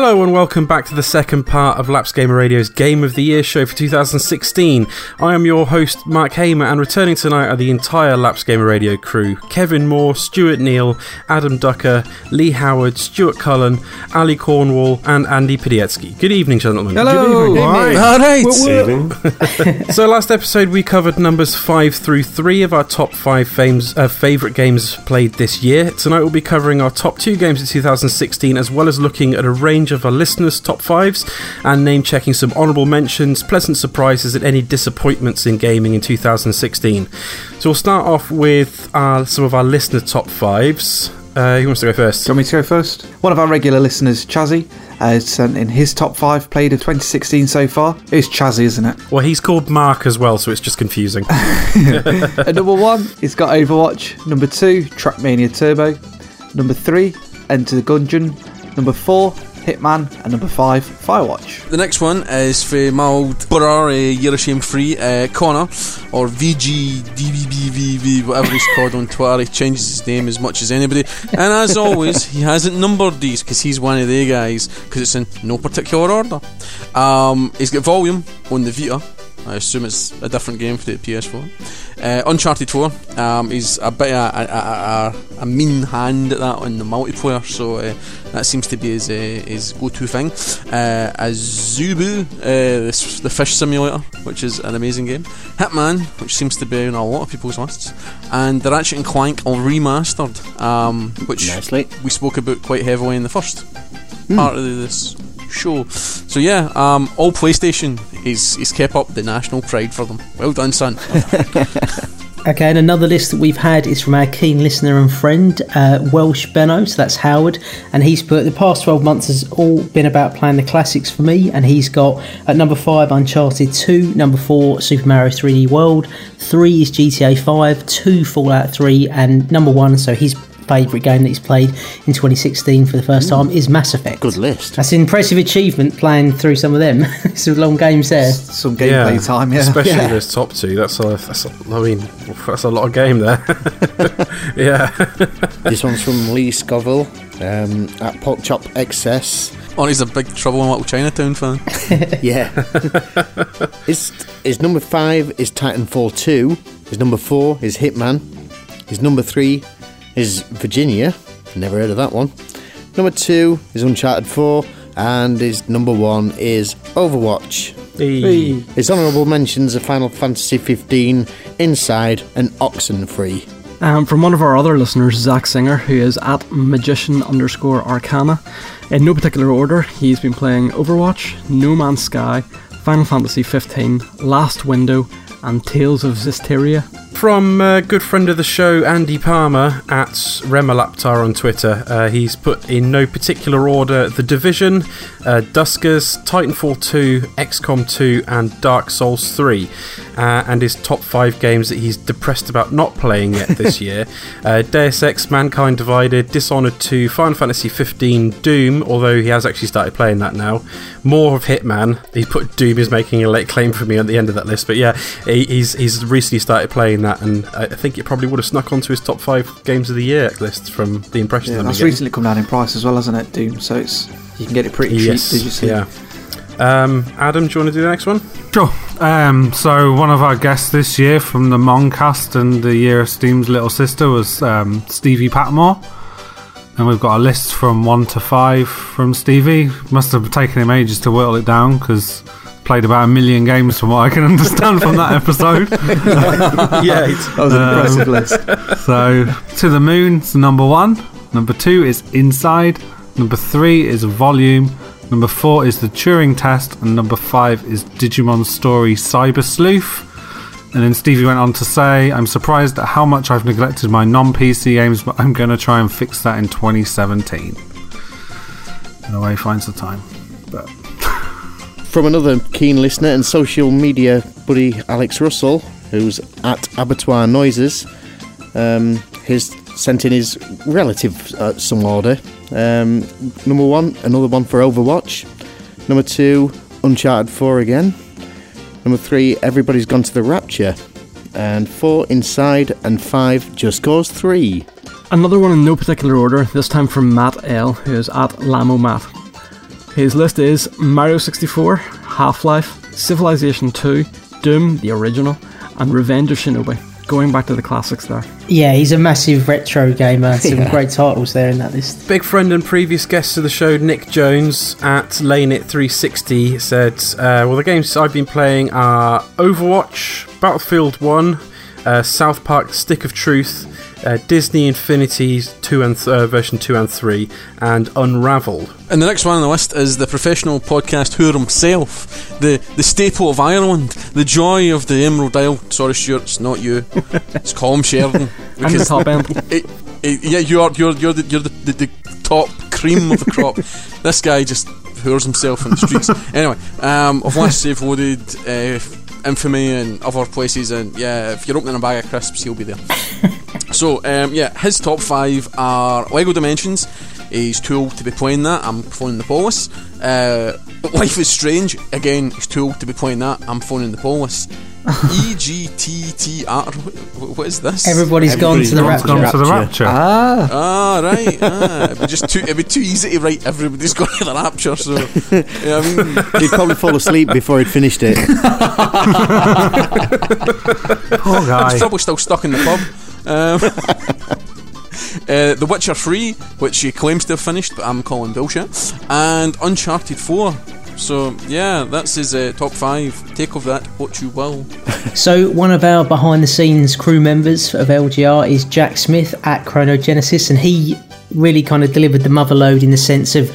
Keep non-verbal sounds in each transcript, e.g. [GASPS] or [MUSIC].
Hello and welcome back to the second part of Lapsed Gamer Radio's Game of the Year show for 2016. I am your host, Mark Hamer, and returning tonight are the entire Lapsed Gamer Radio crew Kevin Moore, Stuart Neal, Adam Ducker, Lee Howard, Stuart Cullen, Ali Cornwall, and Andy Pidietsky. Good evening, gentlemen. Hello. Good evening. All right. [LAUGHS] [LAUGHS] so, last episode we covered numbers 5 through 3 of our top 5 fames, uh, favourite games played this year. Tonight we'll be covering our top 2 games of 2016 as well as looking at a range range of our listeners' top fives and name checking some honourable mentions, pleasant surprises, and any disappointments in gaming in 2016. So we'll start off with uh, some of our listener top fives. Uh, who wants to go first? Do you want me to go first? One of our regular listeners, Chazzy, uh, sent in his top five played of 2016 so far. It's Chazzy, isn't it? Well, he's called Mark as well, so it's just confusing. [LAUGHS] At number one, he's got Overwatch. Number two, Trackmania Turbo. Number three, Enter the Gungeon. Number four, Hitman, and number five, Firewatch. The next one is for my old brother, uh, You're Free, uh, Connor, or VGDBBVV, whatever he's called on Twitter. He changes his name as much as anybody. And as always, he hasn't numbered these because he's one of the guys, because it's in no particular order. Um, he's got volume on the Vita. I assume it's a different game for the PS4. Uh, Uncharted 4 um, is a bit of a, a, a, a, mean hand at that on the multiplayer, so uh, that seems to be his, uh, his go to thing. Uh, Abzu, uh, the fish simulator, which is an amazing game. Hitman, which seems to be on a lot of people's lists. And the Ratchet and Clank on Remastered, um, which Nicely. we spoke about quite heavily in the first mm. part of this show. So yeah, um, all PlayStation. is he's kept up the national pride for them. Well done, son. [LAUGHS] Okay, and another list that we've had is from our keen listener and friend, uh, Welsh Benno, so that's Howard, and he's put the past 12 months has all been about playing the classics for me, and he's got at number 5 Uncharted 2, number 4 Super Mario 3D World, 3 is GTA 5, 2 Fallout 3, and number 1, so he's favourite game that he's played in 2016 for the first time is Mass Effect. Good list. That's an impressive achievement playing through some of them. [LAUGHS] some long games there. Some gameplay yeah, time, yeah. Especially yeah. those top two. That's a, that's a, I mean, that's a lot of game there. [LAUGHS] yeah. [LAUGHS] this one's from Lee Scoville um, at Porkchop Excess. Oh, he's a big Trouble in Little Chinatown fan. yeah. his, his number five is Titanfall 2. His number four is Hitman. His number three is Virginia. Never heard of that one. Number two is Uncharted 4, and his number one is Overwatch. Hey. His honourable mentions are Final Fantasy 15, Inside, and Oxenfree. Um, from one of our other listeners, Zach Singer, who is at magician underscore arcana. In no particular order, he's been playing Overwatch, No Man's Sky, Final Fantasy 15, Last Window, and Tales of Zestiria from a good friend of the show, Andy Palmer at Remalaptar on Twitter. Uh, he's put in no particular order The Division, uh, Duskers, Titanfall 2, XCOM 2, and Dark Souls 3. Uh, and his top five games that he's depressed about not playing yet this [LAUGHS] year uh, Deus Ex, Mankind Divided, Dishonored 2, Final Fantasy 15, Doom, although he has actually started playing that now. More of Hitman. He put Doom is making a late claim for me at the end of that list, but yeah, he, he's, he's recently started playing that that, and I think it probably would have snuck onto his top five games of the year list from the impression. Yeah, that that's recently come down in price as well, hasn't it, Doom? So it's you can get it pretty yes, cheap digitally. Yeah. Um, Adam, do you want to do the next one? Sure. Um, so one of our guests this year from the Moncast and the Year of Steam's little sister was um, Stevie Patmore. And we've got a list from one to five from Stevie. Must have taken him ages to whittle it down because played about a million games from what I can [LAUGHS] understand from that episode. [LAUGHS] yeah, that was an um, impressive list. So, To the moon Moon's number one. Number two is Inside. Number three is Volume. Number four is The Turing Test. And number five is Digimon Story Cyber Sleuth. And then Stevie went on to say, I'm surprised at how much I've neglected my non PC games, but I'm going to try and fix that in 2017. And away finds the time. But [LAUGHS] from another keen listener and social media buddy, Alex Russell, who's at Abattoir Noises. Um, he's sent in his relative uh, some order. Um, number one, another one for Overwatch. Number two, Uncharted 4 again. Number three, Everybody's Gone to the Rapture. And four, Inside. And five, Just Cause 3. Another one in no particular order, this time from Matt L, who is at Lamo Matt. His list is Mario 64, Half Life, Civilization 2, Doom, the original, and Revenge of Shinobi. Going back to the classics there. Yeah, he's a massive retro gamer. Some great titles there in that list. Big friend and previous guest of the show, Nick Jones at LaneIt360, said, uh, Well, the games I've been playing are Overwatch, Battlefield 1, uh, South Park Stick of Truth, uh, Disney Infinity 2 and th- uh, version 2 and 3, and Unraveled. And the next one on the list is the professional podcast whore himself, the the staple of Ireland, the joy of the Emerald Isle. Sorry, Stuart, it's not you. It's Colm Sheridan. [LAUGHS] I'm the top end. [LAUGHS] it, it, yeah, you are. You're you're the you're the, the, the top cream of the crop. this guy just whores himself in the streets. [LAUGHS] anyway, um, I've watched Safe Loaded, uh, Infamy, and other places, and yeah, if you're opening a bag of crisps, he'll be there. [LAUGHS] so um, yeah, his top five are Lego Dimensions. He's too old to be playing that. I'm phoning the police. Uh, Life is Strange. Again, he's too old to be playing that. I'm phoning the police. E G T T R. What is this? Everybody's gone to the rapture. Gone to the rapture. Ah, Ah, right. Ah, it'd be just too. It'd be too easy to write. Everybody's [LAUGHS] gone to the rapture. So, yeah, I mean, [LAUGHS] He'd probably fall asleep before he'd finished it. [LAUGHS] Poor he's guy. probably still stuck in the pub. Um, uh, the Witcher 3, which he claims to have finished, but I'm calling bullshit, and Uncharted 4. So yeah, that's his uh, top five. Take of that what you will. [LAUGHS] So, one of our behind the scenes crew members of LGR is Jack Smith at Chronogenesis, and he really kind of delivered the mother load in the sense of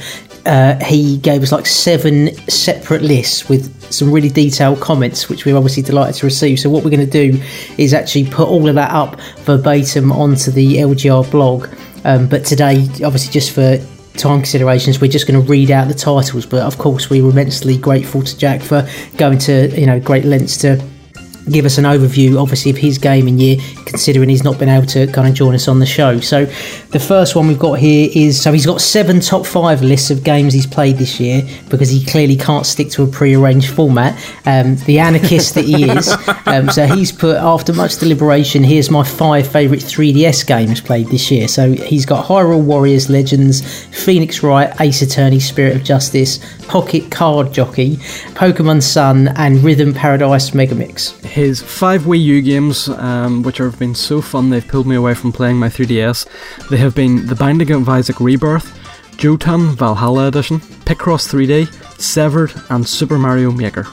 uh, he gave us like seven separate lists with some really detailed comments, which we're obviously delighted to receive. So, what we're going to do is actually put all of that up verbatim onto the LGR blog. Um, but today, obviously, just for time considerations, we're just going to read out the titles. But of course, we were immensely grateful to Jack for going to you know great lengths to give us an overview, obviously, of his gaming year, considering he's not been able to kind of join us on the show. So, the first one we've got here is so he's got seven top five lists of games he's played this year because he clearly can't stick to a pre-arranged format. Um, the anarchist that he is. [LAUGHS] Um, so he's put after much deliberation. Here's my five favourite 3DS games played this year. So he's got Hyrule Warriors Legends, Phoenix Wright, Ace Attorney, Spirit of Justice, Pocket Card Jockey, Pokemon Sun, and Rhythm Paradise Megamix. His five Wii U games, um, which have been so fun they've pulled me away from playing my 3DS, they have been The Binding of Isaac Rebirth, Jotun Valhalla Edition, Picross 3D, Severed, and Super Mario Maker.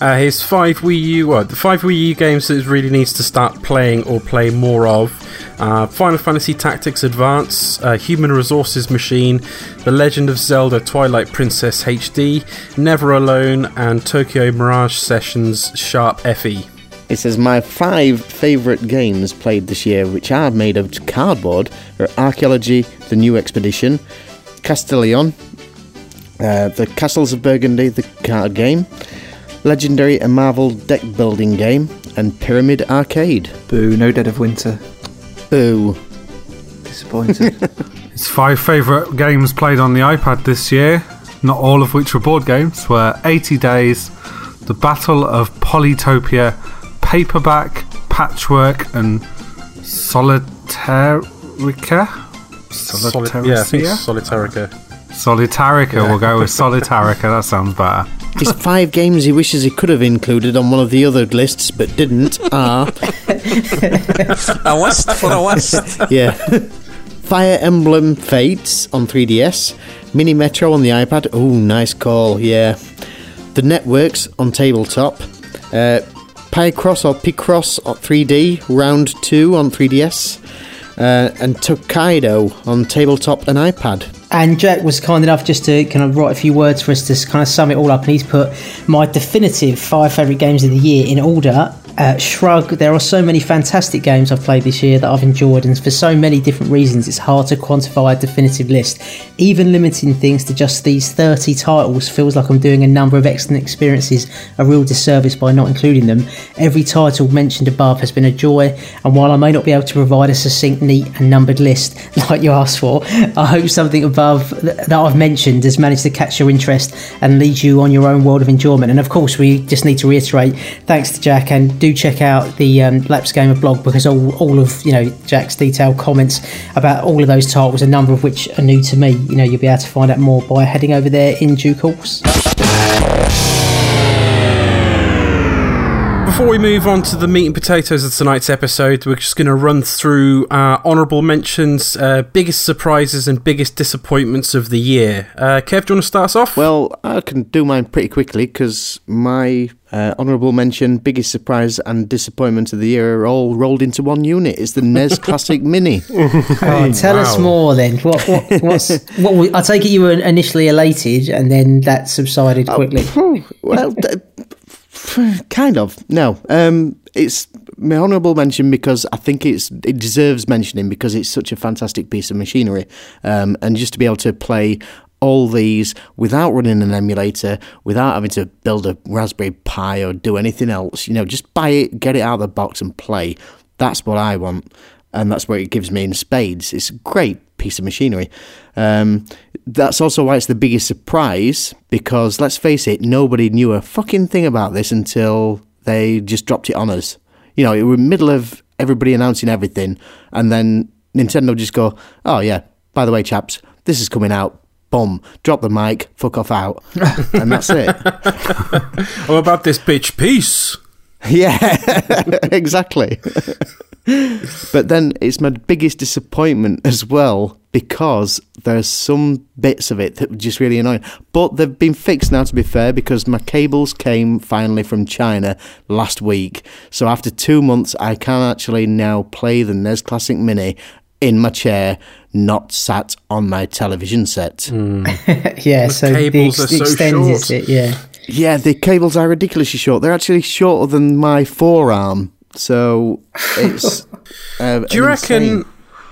Uh, his five Wii U, well, the five Wii U games that he really needs to start playing or play more of: uh, Final Fantasy Tactics Advance, uh, Human Resources Machine, The Legend of Zelda: Twilight Princess HD, Never Alone, and Tokyo Mirage Sessions Sharp. FE. It says my five favourite games played this year, which are made of cardboard, are Archaeology: The New Expedition, Castellion, uh, the Castles of Burgundy, the card game, Legendary and Marvel deck building game, and Pyramid Arcade. boo! No Dead of Winter. Boo! Disappointed. His [LAUGHS] five favourite games played on the iPad this year, not all of which were board games, were 80 Days, The Battle of Polytopia, Paperback, Patchwork, and Solitairica? Soli- yeah, I think Solitairica? Solitairica. Solitairica, we'll go with Solitairica, that sounds better. His five games he wishes he could have included on one of the other lists but didn't are A list for a list. yeah. Fire Emblem Fates on 3DS, Mini Metro on the iPad. Oh, nice call, yeah. The Networks on tabletop, uh, Picross or Picross on 3D, Round 2 on 3DS, uh, and Tokaido on tabletop and iPad. And Jack was kind enough just to kind of write a few words for us to kind of sum it all up. And he's put my definitive five favourite games of the year in order. Uh, shrug. There are so many fantastic games I've played this year that I've enjoyed, and for so many different reasons, it's hard to quantify a definitive list. Even limiting things to just these 30 titles feels like I'm doing a number of excellent experiences a real disservice by not including them. Every title mentioned above has been a joy, and while I may not be able to provide a succinct, neat, and numbered list [LAUGHS] like you asked for, I hope something above th- that I've mentioned has managed to catch your interest and lead you on your own world of enjoyment. And of course, we just need to reiterate thanks to Jack and do check out the um, Lapsed Gamer blog because all, all of you know Jack's detailed comments about all of those titles, a number of which are new to me. You know, you'll be able to find out more by heading over there in due course. We move on to the meat and potatoes of tonight's episode, we're just going to run through our honourable mentions, uh, biggest surprises, and biggest disappointments of the year. Uh, Kev, do you want to start us off? Well, I can do mine pretty quickly because my uh, honourable mention, biggest surprise, and disappointment of the year are all rolled into one unit. It's the NES [LAUGHS] Classic Mini. Oh, tell us more then. What, what, what's, [LAUGHS] what, w- I take it you were initially elated and then that subsided quickly. Phew, well, d- [SIGHS] kind of. No, um, it's my honourable mention because I think it's it deserves mentioning because it's such a fantastic piece of machinery, um, and just to be able to play all these without running an emulator, without having to build a Raspberry Pi or do anything else, you know, just buy it, get it out of the box, and play. That's what I want, and that's what it gives me in spades. It's a great piece of machinery. Um, that's also why it's the biggest surprise because let's face it, nobody knew a fucking thing about this until they just dropped it on us. You know, it was middle of everybody announcing everything, and then Nintendo just go, "Oh yeah, by the way, chaps, this is coming out." Boom, drop the mic, fuck off out, [LAUGHS] and that's it. How about this bitch piece? [LAUGHS] Yeah, [LAUGHS] exactly. But then it's my biggest disappointment as well because there's some bits of it that were just really annoying. But they've been fixed now, to be fair, because my cables came finally from China last week. So after two months, I can actually now play the NES Classic Mini in my chair, not sat on my television set. Hmm. [LAUGHS] yeah, so the, cables ex- are so extends short. it, yeah. Yeah, the cables are ridiculously short. They're actually shorter than my forearm. So it's. [LAUGHS] Uh, Do you reckon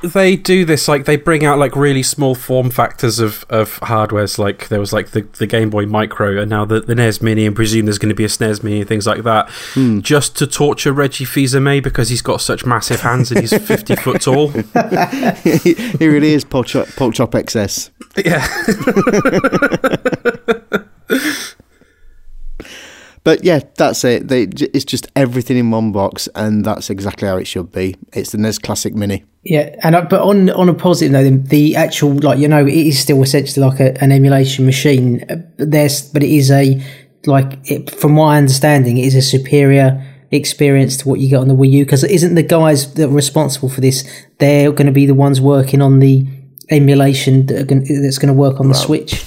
they do this like they bring out like really small form factors of, of hardwares like there was like the, the Game Boy Micro and now the, the NES Mini and presume there's going to be a SNES Mini and things like that just to torture Reggie Fils-Aimé because he's got such massive hands and he's [LAUGHS] 50 foot tall he, [LAUGHS] he really is pork chop, pork chop excess. yeah But yeah, that's it. They, it's just everything in one box, and that's exactly how it should be. It's the NES Classic Mini. Yeah, and uh, but on on a positive note, the, the actual like you know it is still essentially like a, an emulation machine. But there's but it is a like it, from my understanding, it is a superior experience to what you get on the Wii U because isn't the guys that are responsible for this? They're going to be the ones working on the emulation that are going, that's going to work on the Switch.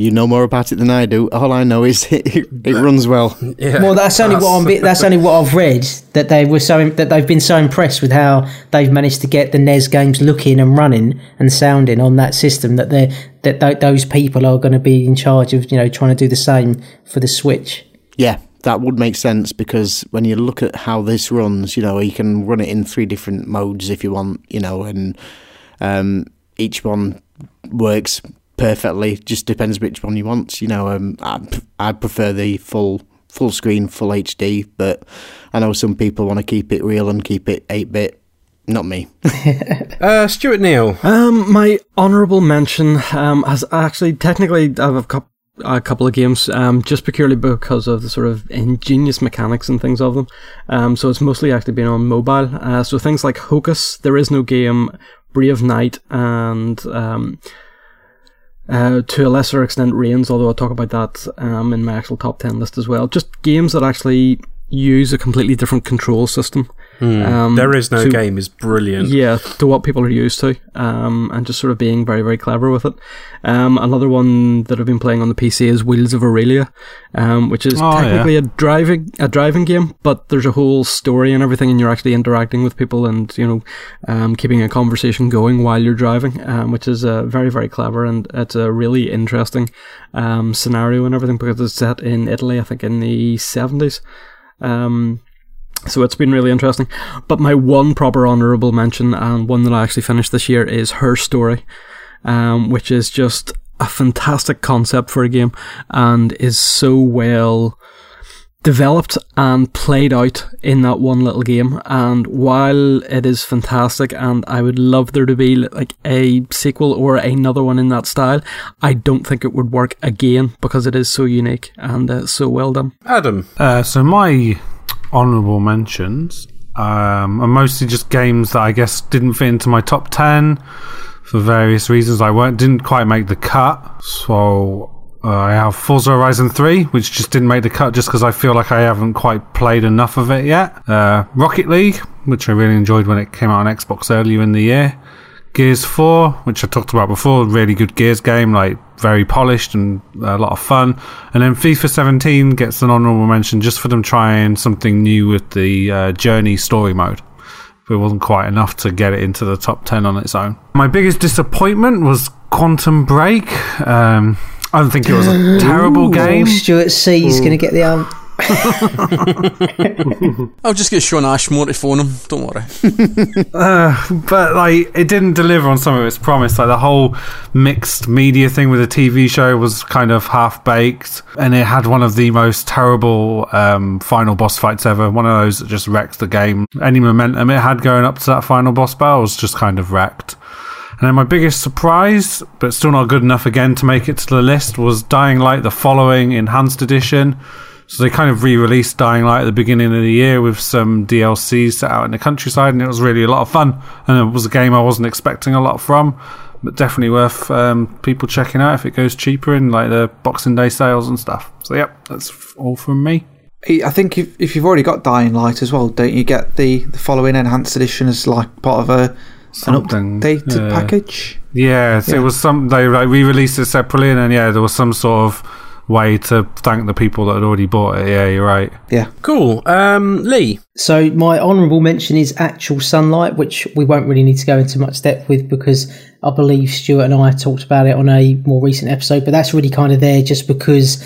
You know more about it than I do. All I know is [LAUGHS] it, it runs well. yeah Well, that's only what I'm, that's only what I've read. That they were so that they've been so impressed with how they've managed to get the NES games looking and running and sounding on that system that they that th- those people are going to be in charge of you know trying to do the same for the Switch. Yeah, that would make sense because when you look at how this runs, you know, you can run it in three different modes if you want, you know, and um, each one works perfectly. Just depends which one you want. You know, um, I I prefer the full full screen, full HD, but I know some people want to keep it real and keep it eight bit. Not me. [LAUGHS] uh, Stuart Neal Um, my honourable mention um, has actually technically I have a couple. A couple of games, um, just purely because of the sort of ingenious mechanics and things of them. Um, so it's mostly actually been on mobile. Uh, so things like Hocus, There Is No Game, Brave Knight, and um, uh, to a lesser extent Reigns, although I'll talk about that um, in my actual top 10 list as well. Just games that actually use a completely different control system. Um, there is no to- game is brilliant yeah, to what people are used to, um, and just sort of being very, very clever with it. Um, another one that I've been playing on the PC is Wheels of Aurelia, um, which is Oh, technically a driving a driving game, but there's a whole story and everything, and you're actually interacting with people and you know, um, keeping a conversation going while you're driving, um, which is uh, very, very clever, and it's a really interesting um, scenario and everything because it's set in Italy, I think, in the seventies. Um, so it's been really interesting. But my one proper honourable mention and one that I actually finished this year is Her Story, um, which is just a fantastic concept for a game and is so well developed and played out in that one little game. And while it is fantastic and I would love there to be like a sequel or another one in that style, I don't think it would work again because it is so unique and uh, so well done. Adam Uh, so my honourable mentions um, mostly just games that I guess didn't fit into my top ten for various reasons. I weren't didn't quite make the cut, so uh, I have Forza Horizon 3, which just didn't make the cut just because I feel like I haven't quite played enough of it yet. Uh, Rocket League, which I really enjoyed when it came out on Xbox earlier in the year. Gears 4, which I talked about before, really good Gears game, like very polished and a lot of fun. And then FIFA 17 gets an honourable mention just for them trying something new with the uh, Journey story mode. But it wasn't quite enough to get it into the top 10 on its own. My biggest disappointment was Quantum Break. Um, I don't think it was a [GASPS] terrible game. Stuart C is going to get the [LAUGHS] I'll just get Shawn Ashmore to phone him. Don't worry. [LAUGHS] but like it didn't deliver on some of its promise. Like the whole mixed media thing with the TV show was kind of half baked, and it had one of the most terrible um, final boss fights ever. One of those that just wrecked the game. Any momentum it had going up to that final boss battle was just kind of wrecked. And then my biggest surprise, but still not good enough again to make it to the list, was Dying Light: The Following Enhanced Edition. So they kind of re-released Dying Light at the beginning of the year with some DLCs set out in the countryside, and it was really a lot of fun. And it was a game I wasn't expecting a lot from, but definitely worth um, people checking out if it goes cheaper in like the Boxing Day sales and stuff. So yep, that's all from me. I think if, if you've already got Dying Light as well, don't you get the, the following enhanced edition as like part of a Something, an updated yeah. package? Yeah, it was some they like re-released it separately, and then yeah, there was some sort of way to thank the people that had already bought it. Yeah, you're right. Yeah. Cool. Um, Lee. So my honourable mention is actual sunlight, which we won't really need to go into much depth with because I believe Stuart and I talked about it on a more recent episode. But that's really kind of there just because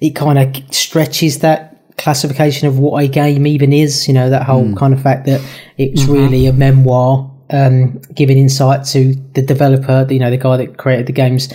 it kind of stretches that classification of what a game even is. You know that whole kind of fact that it's really a memoir, um, giving insight to the developer, you know, the guy that created the games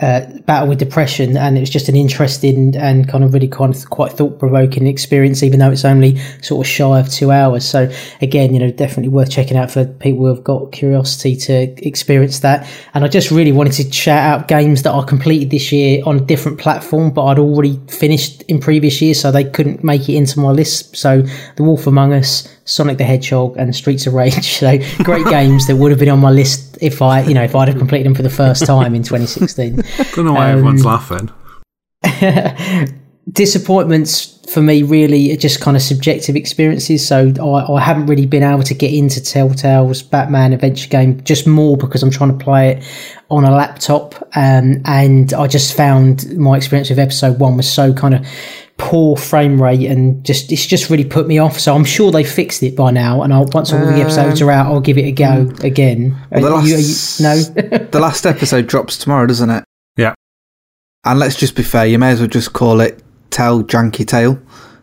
uh, battle with depression, and it was just an interesting and kind of really kind of quite thought provoking experience, even though it's only sort of shy of two hours. So again, you know, definitely worth checking out for people who have got curiosity to experience that. And I just really wanted to shout out games that I completed this year on a different platform, but I'd already finished in previous years, so they couldn't make it into my list. So The Wolf Among Us. Sonic the Hedgehog and Streets of Rage. [LAUGHS] So great games that would have been on my list if I, you know, if I'd have completed them for the first time in 2016 [LAUGHS] Don't know why Um, everyone's laughing. [LAUGHS] disappointments for me really are just kind of subjective experiences. So I, I haven't really been able to get into Telltale's Batman adventure game just more because I'm trying to play it on a laptop. Um, and I just found my experience with episode one was so kind of poor frame rate and just it's just really put me off. So I'm sure they fixed it by now. And I'll, once all the episodes are out, I'll give it a go again. Well, the Are you- you- last- no. [LAUGHS] the last episode drops tomorrow, doesn't it? Yeah. And let's just be fair, you may as well just call it Tell Janky Tale.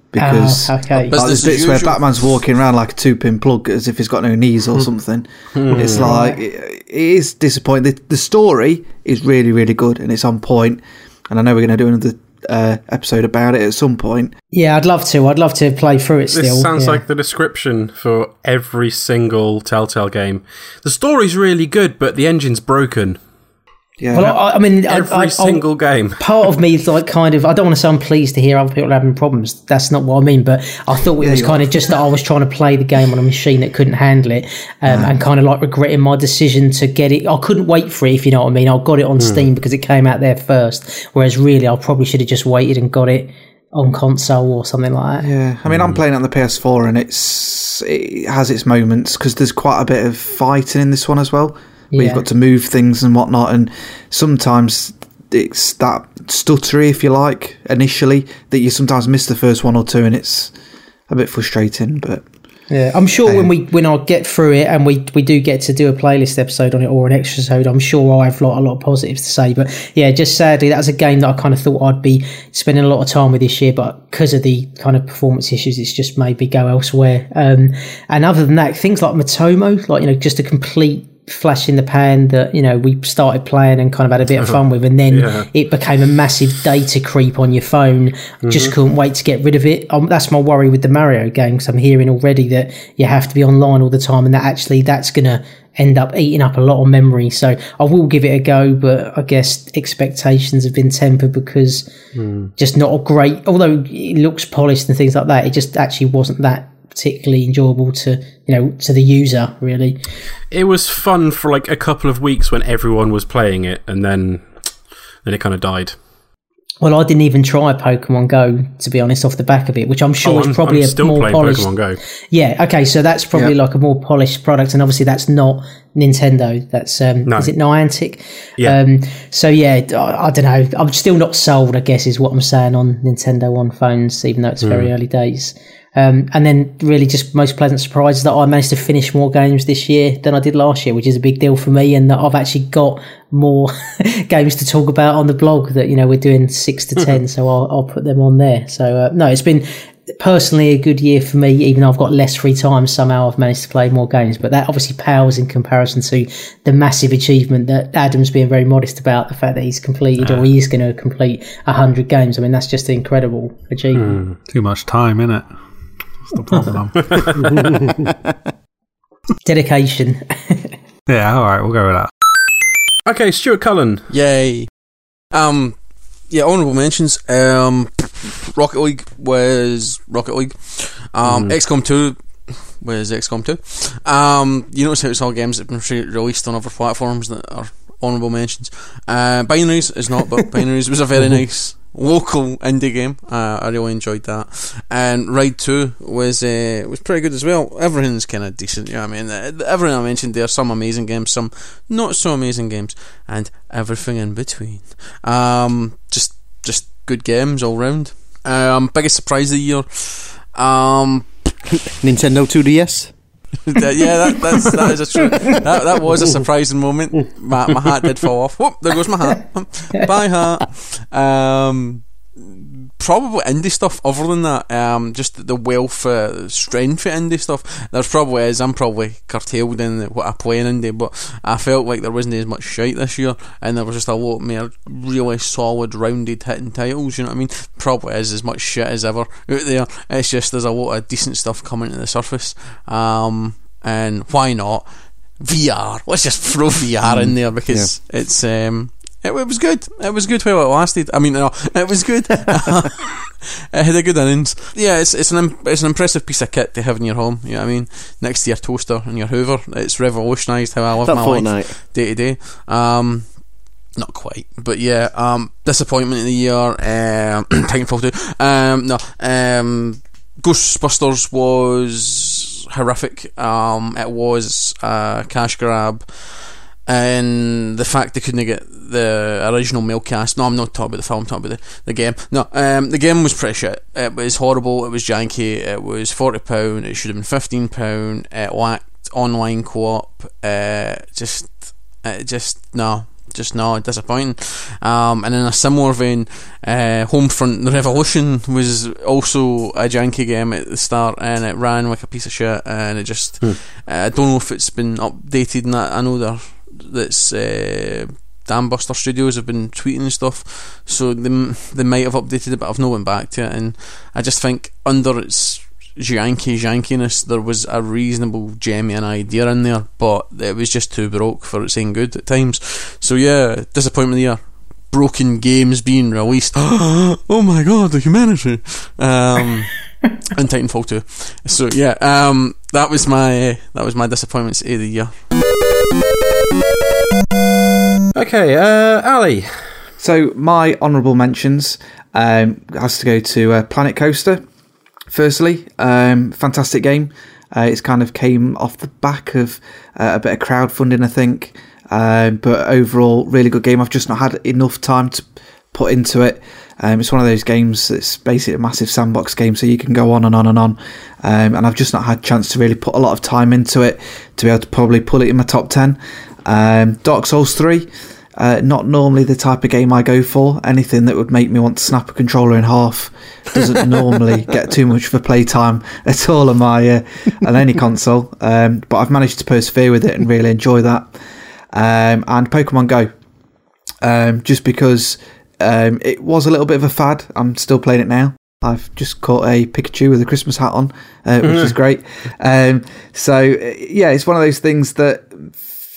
Because Ah, okay. like, there's bits as where. Batman's walking around like a two pin plug as if he's got no knees or something. It's like, it, it is disappointing. The, the story is really, really good and it's on point. And I know we're going to do another uh, episode about it at some point. Yeah, I'd love to. I'd love to play through it still. This sounds yeah. like the description for every single Telltale game. The story's really good, but the engine's broken. Yeah. Well, I, I mean, I- Every I, I'll- single game. [LAUGHS] part of me is like kind of I don't want to sound pleased to hear other people having problems. That's not what I mean. But I thought it was you kind of just that I was trying to play the game on a machine that couldn't handle it, um, mm. and kind of like regretting my decision to get it. I couldn't wait for it, if you know what I mean. I got it on mm. Steam because it came out there first. Whereas really, I probably should have just waited and got it on console or something like that. Yeah, I mean, I'm mm. playing it on the PS4, and it's it has its moments because there's quite a bit of fighting in this one as well, where Yeah. you've got to move things and whatnot, and sometimes it's that stuttery, if you like, initially that you sometimes miss the first one or two, and it's a bit frustrating. But Yeah, I'm sure when we when I get through it and we we do get to do a playlist episode on it or an extra episode, I'm sure I have lot, a lot of positives to say. But yeah, just sadly, that was a game that I kind of thought I'd be spending a lot of time with this year, but because of the kind of performance issues, it's just made me go elsewhere. Um, and other than that, things like Miitomo, like you know, just a complete flash in the pan that you know we started playing and kind of had a bit of uh-huh. fun with and then Yeah. it became a massive data creep on your phone just mm-hmm. couldn't wait to get rid of it um, that's my worry with the mario game because i'm hearing already that you have to be online all the time and that actually that's going to end up eating up a lot of memory. So I will give it a go, but I guess expectations have been tempered because hmm. just not a great. Although it looks polished and things like that, it just actually wasn't that particularly enjoyable to you know to the user really. It was fun for like a couple of weeks when everyone was playing it, and then then it kind of died. Well, I didn't even try Pokemon Go to be honest, off the back of it, which I'm sure Oh, is I'm, probably I'm a still more playing polished. Pokemon Go. Yeah, okay, so that's probably Yeah. like a more polished product, and obviously that's not Nintendo. That's um, No. is it Niantic? Yeah. Um, so yeah, I, I don't know. I'm still not sold. I guess is what I'm saying on Nintendo One phones, even though it's very early days. Um, and then really just most pleasant surprise is that I managed to finish more games this year than I did last year, which is a big deal for me, and that I've actually got more [LAUGHS] games to talk about on the blog. That you know we're doing six to ten, so I'll, I'll put them on there. So uh, no, it's been personally a good year for me, even though I've got less free time. Somehow I've managed to play more games, but that obviously pales in comparison to the massive achievement that Adam's being very modest about the fact that he's completed or he is going to complete hundred games. I mean, that's just an incredible achievement. Too much time, innit? That's the problem. Dedication. [LAUGHS] yeah, alright, we'll go with that. Okay, Stuart Cullen. Yay. Um, yeah, honourable mentions. Um, Rocket League was Rocket League. Um, XCOM 2 was XCOM 2. Um, you notice how it's all games that have been released on other platforms that are honourable mentions. Uh, Binaries is not, but [LAUGHS] Binaries was a very [LAUGHS] nice local indie game. Uh, I really enjoyed that. And Ride 2 was uh, was pretty good as well. Everything's kind of decent, you know what I mean? Everything I mentioned there, some amazing games, some not so amazing games, and everything in between. Um, just just good games all round. Um, biggest surprise of the year. Um, [LAUGHS] Nintendo 2DS. [LAUGHS] yeah, that, that's that is a true. That that was a surprising moment. My, my hat did fall off. Whoop! There goes my hat. [LAUGHS] Bye hat. Um, probably indie stuff. Other than that, um, just the wealth, uh, strength of indie stuff. There's probably is. I'm probably curtailed in what I play in indie, but I felt like there wasn't as much shite this year, and there was just a lot more really solid, rounded hitting titles. You know what I mean? Probably is as much shit as ever out there. It's just there's a lot of decent stuff coming to the surface. Um, and why not? VR. Let's just throw VR in there because it's um it, it was good. It was good while it lasted. I mean, no, it was good. [LAUGHS] [LAUGHS] it had a good innings. Yeah, it's it's an it's an impressive piece of kit to have in your home. You know what I mean? Next to your toaster and your Hoover, it's revolutionised how I live That my life day to day. Um, not quite, but yeah. Um, disappointment of the year. Um, [CLEARS THROAT] Titanfall two. Um, no. Um, Ghostbusters was horrific. Um, it was a cash grab, and the fact they couldn't get the original male cast. No, I'm not talking about the film. I'm talking about the, the game. No, um, the game was pretty shit. It was horrible. It was janky. It was forty pound. It should have been fifteen pound. It lacked online co-op. Uh, just, it just no just no, disappointing. Um, and in a similar vein, uh, Homefront Revolution was also a janky game at the start, and it ran like a piece of shit. And it just, uh, I don't know if it's been updated. And that I know there that's. Uh, Dambuster Studios have been tweeting and stuff, so they, they might have updated it, but I've not went back to it. And I just think under its janky jankiness, there was a reasonable genuine idea in there, but it was just too broke for its own good at times. So yeah, disappointment of the year. Broken games being released. [GASPS] oh my god, the humanity. Um, [LAUGHS] and Titanfall 2. So yeah, um, that was my that was my disappointments of the year. Okay, uh, Ali. So my honourable mentions um, has to go to uh, Planet Coaster. Firstly, um, fantastic game. Uh, it's kind of came off the back of uh, a bit of crowdfunding, I think. Um, but overall, really good game. I've just not had enough time to put into it. Um, it's one of those games that's basically a massive sandbox game, so you can go on and on and on. Um, and I've just not had chance to really put a lot of time into it to be able to probably pull it in my top ten. Um, Dark Souls three. Uh, not normally the type of game I go for. Anything that would make me want to snap a controller in half doesn't [LAUGHS] normally get too much for playtime at all on my uh, on any console. Um, but I've managed to persevere with it and really enjoy that. Um, and Pokemon Go, um, just because um, it was a little bit of a fad. I'm still playing it now. I've just caught a Pikachu with a Christmas hat on, uh, which is great. Um, so uh, yeah, it's one of those things that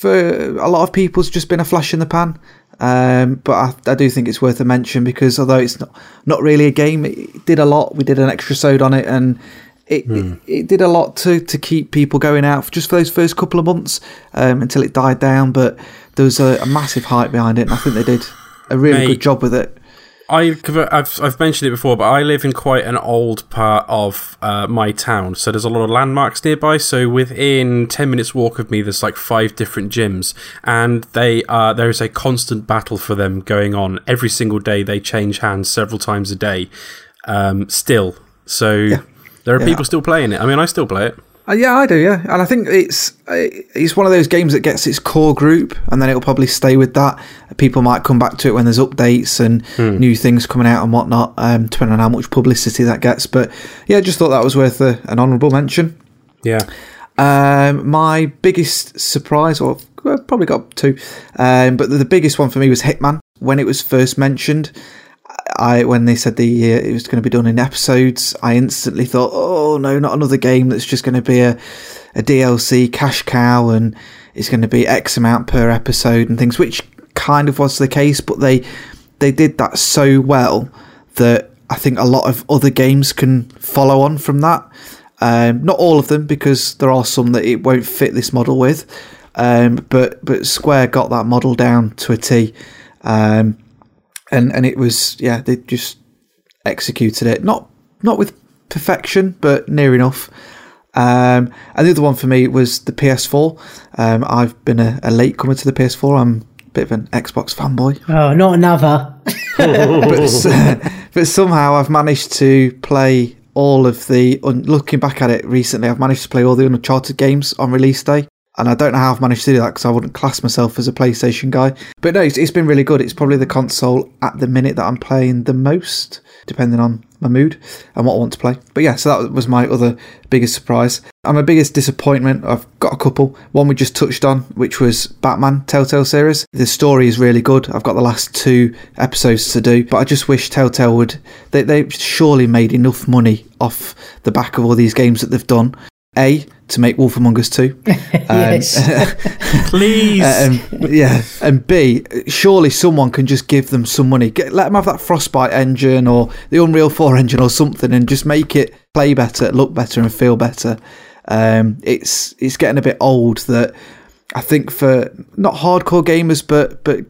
for a lot of people, it's just been a flash in the pan. Um, but I, I, do think it's worth a mention because although it's not not really a game, it did a lot. We did an extra sode on it, and it, mm. it, it, did a lot to, to keep people going out for just for those first couple of months um, until it died down. But there was a, a, massive hype behind it, and I think they did a really Mate, good job with it. I, I've, I've mentioned it before, but I live in quite an old part of uh, my town, so there's a lot of landmarks nearby. So within ten minutes walk of me, there's like five different gyms, and they are there is a constant battle for them going on every single day. They change hands several times a day, um, still. So yeah. there are yeah. people still playing it. I mean, I still play it. Uh, yeah, I do. Yeah, and I think it's it's one of those games that gets its core group, and then it'll probably stay with that. People might come back to it when there's updates and hmm. new things coming out and whatnot, um, depending on how much publicity that gets. But yeah, I just thought that was worth a, an honourable mention. Yeah. Um, my biggest surprise, or I've probably got two, um, but the, the biggest one for me was Hitman when it was first mentioned. I when they said the uh, it was going to be done in episodes, I instantly thought, oh no, not another game that's just going to be a a DLC cash cow and it's going to be X amount per episode and things, which kind of was the case, but they they did that so well that I think a lot of other games can follow on from that. Um, not all of them, because there are some that it won't fit this model with. Um, but but Square got that model down to a T. Um, and and it was yeah they just executed it not not with perfection but near enough. Um, and the other one for me was the PS4. Um, I've been a, a late comer to the PS4. I'm a bit of an Xbox fanboy. Oh, not another. [LAUGHS] but, [LAUGHS] but somehow I've managed to play all of the. Looking back at it recently, I've managed to play all the Uncharted games on release day and I don't know how I've managed to do that because I wouldn't class myself as a PlayStation guy. But no, it's, it's been really good. It's probably the console at the minute that I'm playing the most, depending on my mood and what I want to play. But yeah, so that was my other biggest surprise. And my biggest disappointment, I've got a couple. One we just touched on, which was Batman Telltale series. The story is really good. I've got the last two episodes to do, but I just wish Telltale would. They, they surely made enough money off the back of all these games that they've done. A, to make Wolf Among Us 2. [LAUGHS] yes. [LAUGHS] Please. Uh, and, yeah. And B, surely someone can just give them some money. Get, let them have that Frostbite engine or the Unreal 4 engine or something and just make it play better, look better, and feel better. Um, it's it's getting a bit old that I think for not hardcore gamers, but but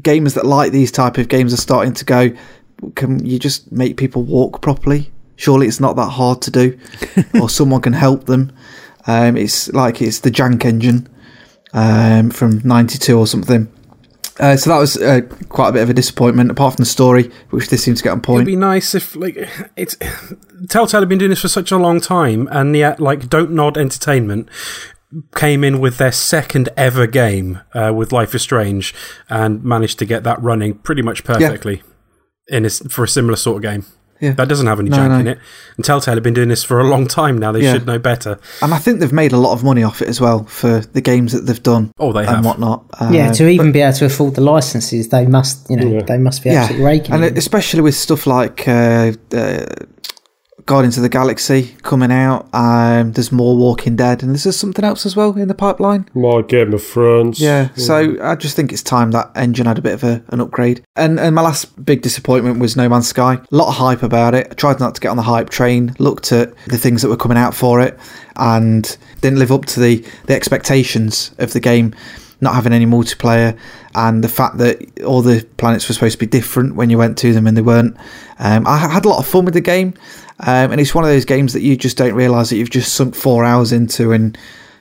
gamers that like these type of games are starting to go. Can you just make people walk properly? Surely it's not that hard to do, or [LAUGHS] someone can help them. Um, it's like it's the Jank engine um, from '92 or something. Uh, so that was uh, quite a bit of a disappointment. Apart from the story, which this seems to get on point. It'd be nice if like it's Telltale have been doing this for such a long time, and yet like Don't Nod Entertainment came in with their second ever game uh, with Life is Strange and managed to get that running pretty much perfectly yeah. in a, for a similar sort of game. Yeah. That doesn't have any no, jank no. in it. And Telltale have been doing this for a long time now. They yeah. should know better. And I think they've made a lot of money off it as well for the games that they've done. Oh, they have. And whatnot. Uh, yeah, to even but, be able to afford the licenses, they must, you know, yeah. they must be absolutely raking. And especially with stuff like uh, uh, Guardians of the Galaxy coming out. Um, there's more Walking Dead, and there's something else as well in the pipeline. More Game of Thrones. Yeah, yeah. so I just think it's time that engine had a bit of a, an upgrade. And and my last big disappointment was No Man's Sky. A lot of hype about it. I tried not to get on the hype train. Looked at the things that were coming out for it, and didn't live up to the the expectations of the game not having any multiplayer and the fact that all the planets were supposed to be different when you went to them and they weren't. Um, I had a lot of fun with the game. Um, and it's one of those games that you just don't realise that you've just sunk four hours into and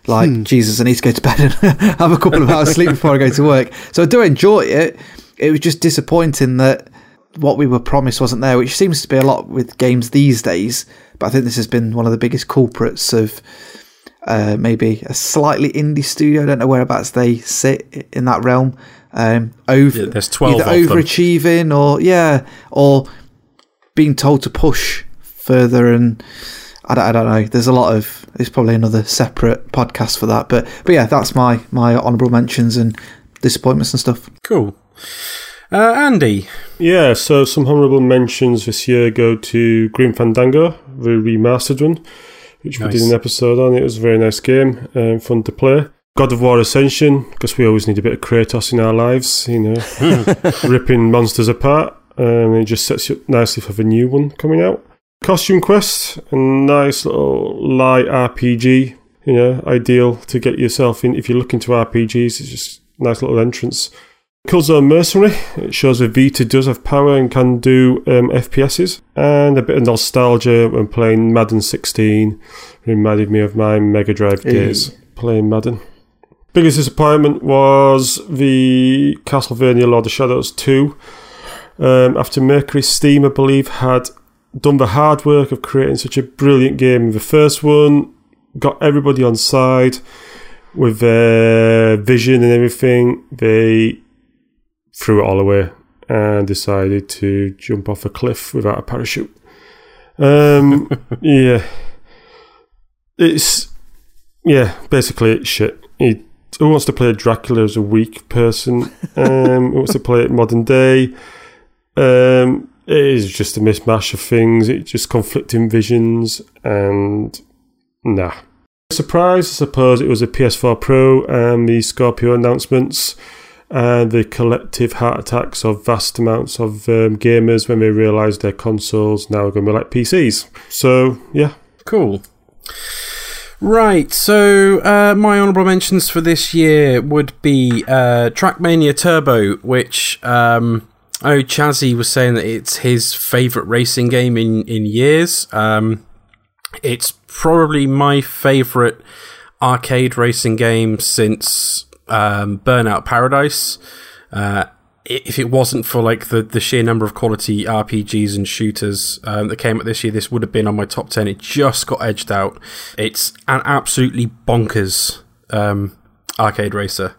like, hmm. Jesus, I need to go to bed and [LAUGHS] have a couple of hours sleep before I go to work. So I do enjoy it. It was just disappointing that what we were promised wasn't there, which seems to be a lot with games these days. But I think this has been one of the biggest culprits of uh, maybe a slightly indie studio. I don't know whereabouts they sit in that realm. Um, over, yeah, there's 12 either overachieving or yeah, or being told to push further and I don't, I don't know. There's a lot of. There's probably another separate podcast for that, but but yeah, that's my my honourable mentions and disappointments and stuff. Cool. Uh, Andy. Yeah, so some honourable mentions this year go to Grim Fandango, the remastered one, which nice. we did an episode on. It was a very nice game, um, fun to play. God of War Ascension, because we always need a bit of Kratos in our lives, you know, [LAUGHS] ripping monsters apart. Um, it just sets you up nicely for the new one coming out. Costume Quest, a nice little light RPG, you know, ideal to get yourself in. If you're looking to RPGs, it's just a nice little entrance. Killzone Mercenary, it shows that Vita does have power and can do um, FPSs. And a bit of nostalgia when playing Madden 16 reminded me of my Mega Drive days playing Madden. Biggest disappointment was the Castlevania Lord of Shadows 2. Um, after Mercury Steam, I believe, had done the hard work of creating such a brilliant game. The first one got everybody on side with their vision and everything. They threw it all away and decided to jump off a cliff without a parachute. Um, [LAUGHS] yeah, it's yeah, basically it's shit. He, who wants to play Dracula as a weak person? Um, who wants to play it modern day? Um, it is just a mismatch of things. It's just conflicting visions, and nah. Surprise, I suppose it was a PS4 Pro and the Scorpio announcements and the collective heart attacks of vast amounts of um, gamers when they realised their consoles now are going to be like PCs. So, yeah. Cool. Right, so uh, my honourable mentions for this year would be uh, Trackmania Turbo, which um, oh Chazzy was saying that it's his favourite racing game in in years. Um, it's probably my favourite arcade racing game since um, Burnout Paradise. Uh, if it wasn't for like the, the sheer number of quality RPGs and shooters um, that came out this year, this would have been on my top ten. It just got edged out. It's an absolutely bonkers um, arcade racer.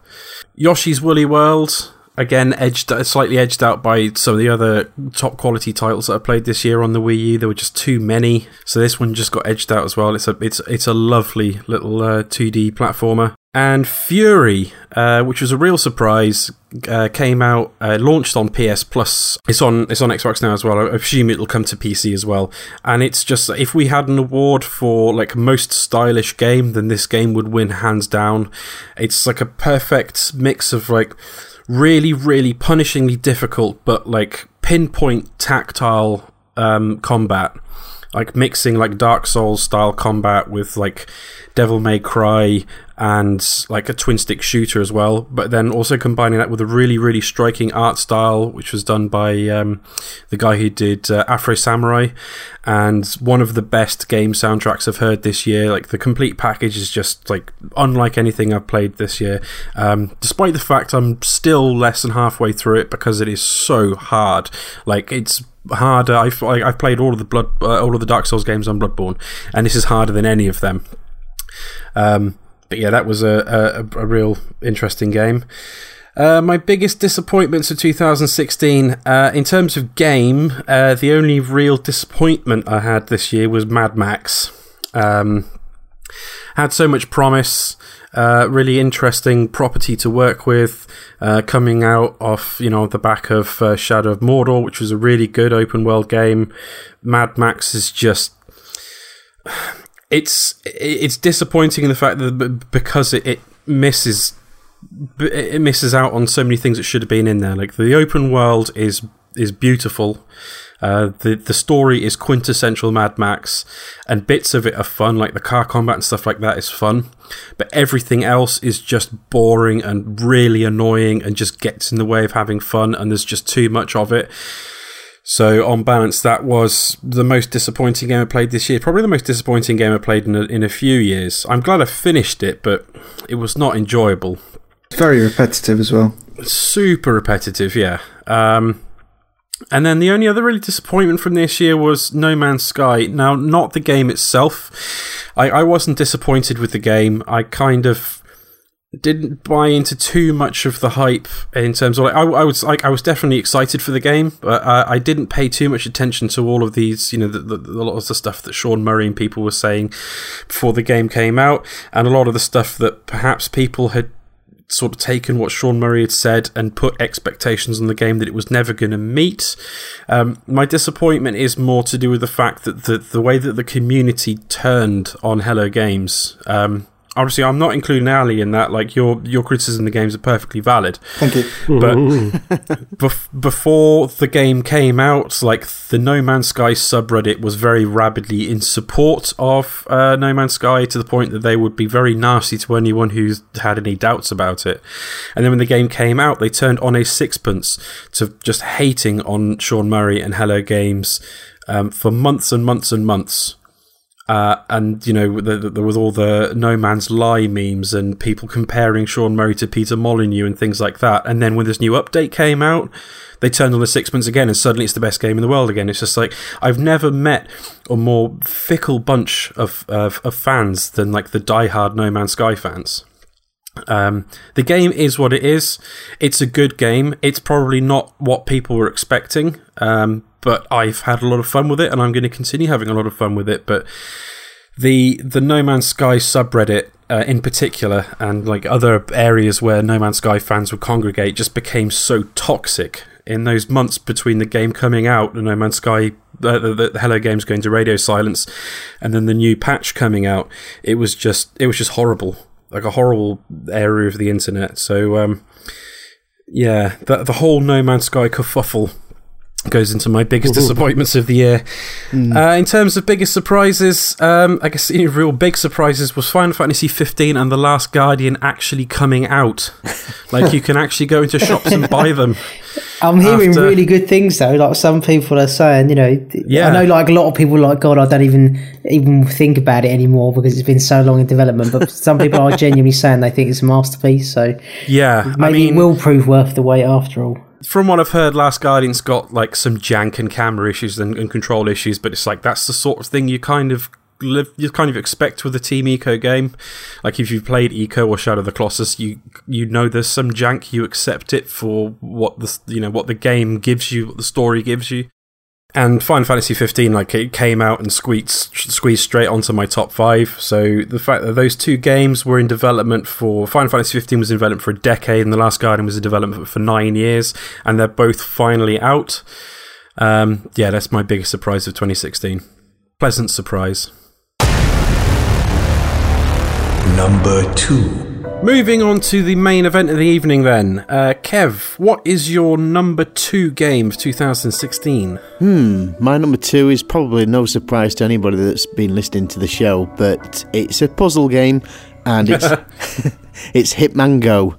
Yoshi's Woolly World again edged slightly edged out by some of the other top quality titles that I played this year on the Wii U. There were just too many, so this one just got edged out as well. It's a it's it's a lovely little uh, 2D platformer. And Furi, uh, which was a real surprise, uh, came out, uh, launched on PS Plus. It's on it's on Xbox now as well. I assume it'll come to PC as well. And it's just if we had an award for like most stylish game, then this game would win hands down. It's like a perfect mix of like really, really punishingly difficult, but like pinpoint tactile um, combat, like mixing like Dark Souls style combat with like Devil May Cry and like a twin stick shooter as well, but then also combining that with a really, really striking art style, which was done by um, the guy who did uh, Afro Samurai, and one of the best game soundtracks I've heard this year. Like the complete package is just like unlike anything I've played this year. Um, despite the fact I'm still less than halfway through it because it is so hard. Like it's harder. I've I've played all of the blood, uh, all of the Dark Souls games on Bloodborne, and this is harder than any of them. Um, but yeah, that was a, a, a real interesting game. Uh, my biggest disappointments of 2016, uh, in terms of game, uh, the only real disappointment I had this year was Mad Max. Um, had so much promise, uh, really interesting property to work with, uh, coming out off you know the back of uh, Shadow of Mordor, which was a really good open world game. Mad Max is just it's it's disappointing in the fact that because it, it misses it misses out on so many things that should have been in there. Like the open world is is beautiful. Uh, the the story is quintessential Mad Max, and bits of it are fun, like the car combat and stuff like that is fun. But everything else is just boring and really annoying, and just gets in the way of having fun. And there's just too much of it. So on balance, that was the most disappointing game I played this year. Probably the most disappointing game I played in a, in a few years. I'm glad I finished it, but it was not enjoyable. Very repetitive as well. Super repetitive, yeah. Um, and then the only other really disappointment from this year was No Man's Sky. Now, not the game itself. I, I wasn't disappointed with the game. I kind of didn't buy into too much of the hype in terms of like I, I was like I was definitely excited for the game, but I didn't pay too much attention to all of these, you know, the, the, a lot of the stuff that Sean Murray and people were saying before the game came out, and a lot of the stuff that perhaps people had sort of taken what Sean Murray had said and put expectations on the game that it was never going to meet. Um, my disappointment is more to do with the fact that the the way that the community turned on Hello Games. Um, obviously I'm not including Ali in that. Like your your criticism of the games are perfectly valid. Thank you. But [LAUGHS] bef- before the game came out, like the No Man's Sky subreddit was very rabidly in support of uh, No Man's Sky to the point that they would be very nasty to anyone who's had any doubts about it. And then when the game came out, they turned on a sixpence to just hating on Sean Murray and Hello Games um, for months and months and months. Uh, and you know the, the, there was all the No Man's Lie memes and people comparing Sean Murray to Peter Molyneux and things like that. And then when this new update came out, they turned on the sixpence again, and suddenly it's the best game in the world again. It's just like I've never met a more fickle bunch of of, of fans than like the diehard No Man's Sky fans. Um, the game is what it is. It's a good game. It's probably not what people were expecting, um, but I've had a lot of fun with it, and I'm going to continue having a lot of fun with it. But the the No Man's Sky subreddit uh, in particular, and like other areas where No Man's Sky fans would congregate, just became so toxic in those months between the game coming out and No Man's Sky. Uh, the, the Hello Games going to radio silence, and then the new patch coming out. It was just, it was just horrible, like a horrible area of the internet. So, um, yeah, the the whole No Man's Sky kerfuffle goes into my biggest disappointments of the year. Uh, in terms of biggest surprises, um, I guess the real big surprises was Final Fantasy 15 and The Last Guardian actually coming out. [LAUGHS] like you can actually go into shops and buy them. [LAUGHS] I'm hearing After- really good things though. Like some people are saying, you know, Yeah. I know like a lot of people like God, I don't even even think about it anymore because it's been so long in development. But [LAUGHS] some people are genuinely saying they think it's a masterpiece. So Yeah, maybe I mean, it will prove worth the wait after all. From what I've heard, Last Guardian's got like some jank and camera issues and, and control issues, but it's like that's the sort of thing you kind of live, you kind of expect with a Team Ico game. Like if you've played Ico or Shadow of the Colossus, you you know there's some jank, you accept it for what the you know what the game gives you, what the story gives you. And Final Fantasy 15, like it came out and squeezed squeezed straight onto my top five. So the fact that those two games were in development for Final Fantasy 15 was in development for a decade, and The Last Guardian was in development for nine years, and they're both finally out. Um, yeah, that's my biggest surprise of 2016. Pleasant surprise. Number two. Moving on to the main event of the evening, then. Uh, Kev, what is your number two game of 2016? Hmm, My number two is probably no surprise to anybody that's been listening to the show, but it's a puzzle game, and it's [LAUGHS] [LAUGHS] it's Hitman Go.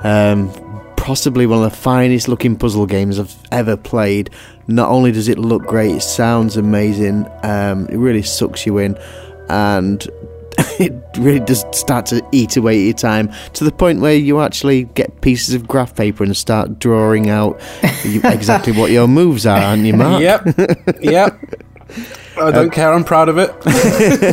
Um, possibly one of the finest looking puzzle games I've ever played. Not only does it look great, it sounds amazing. Um, it really sucks you in, and [LAUGHS] it really does start to eat away at your time to the point where you actually get pieces of graph paper and start drawing out [LAUGHS] exactly what your moves are on your map. Yep. [LAUGHS] yep. I don't care. I'm proud of it.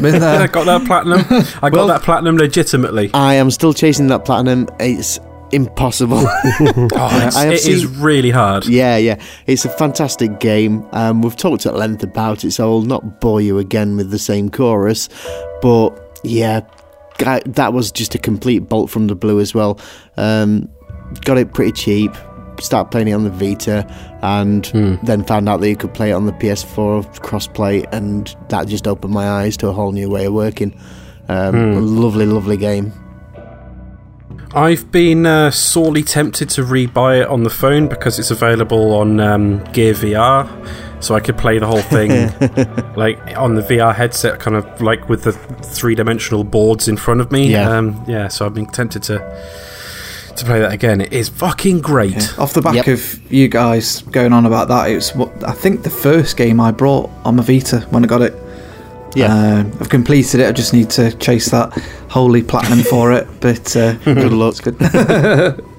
Been I got that platinum. I got Well- that platinum legitimately. I am still chasing that platinum. It's impossible. Oh, it's, I have it is seen- really hard. yeah, yeah. It's a fantastic game. Um, we've talked at length about it, so I'll not bore you again with the same chorus. But yeah, that was just a complete bolt from the blue as well. Um, got it pretty cheap. Started playing it on the Vita, and then found out that you could play it on the PS4 crossplay, and that just opened my eyes to a whole new way of working. Um, a lovely, lovely game. I've been uh, sorely tempted to rebuy it on the phone because it's available on um, Gear VR, so I could play the whole thing [LAUGHS] like on the VR headset, kind of like with the three-dimensional boards in front of me. Yeah. um, yeah. So I've been tempted to to play that again. It is fucking great. Off the back Yep. of you guys going on about that, it was what I think the first game I brought on my Vita when I got it. Yeah. Um, I've completed it. I just need to chase that holy platinum for it. But uh, [LAUGHS] Good luck. [LAUGHS]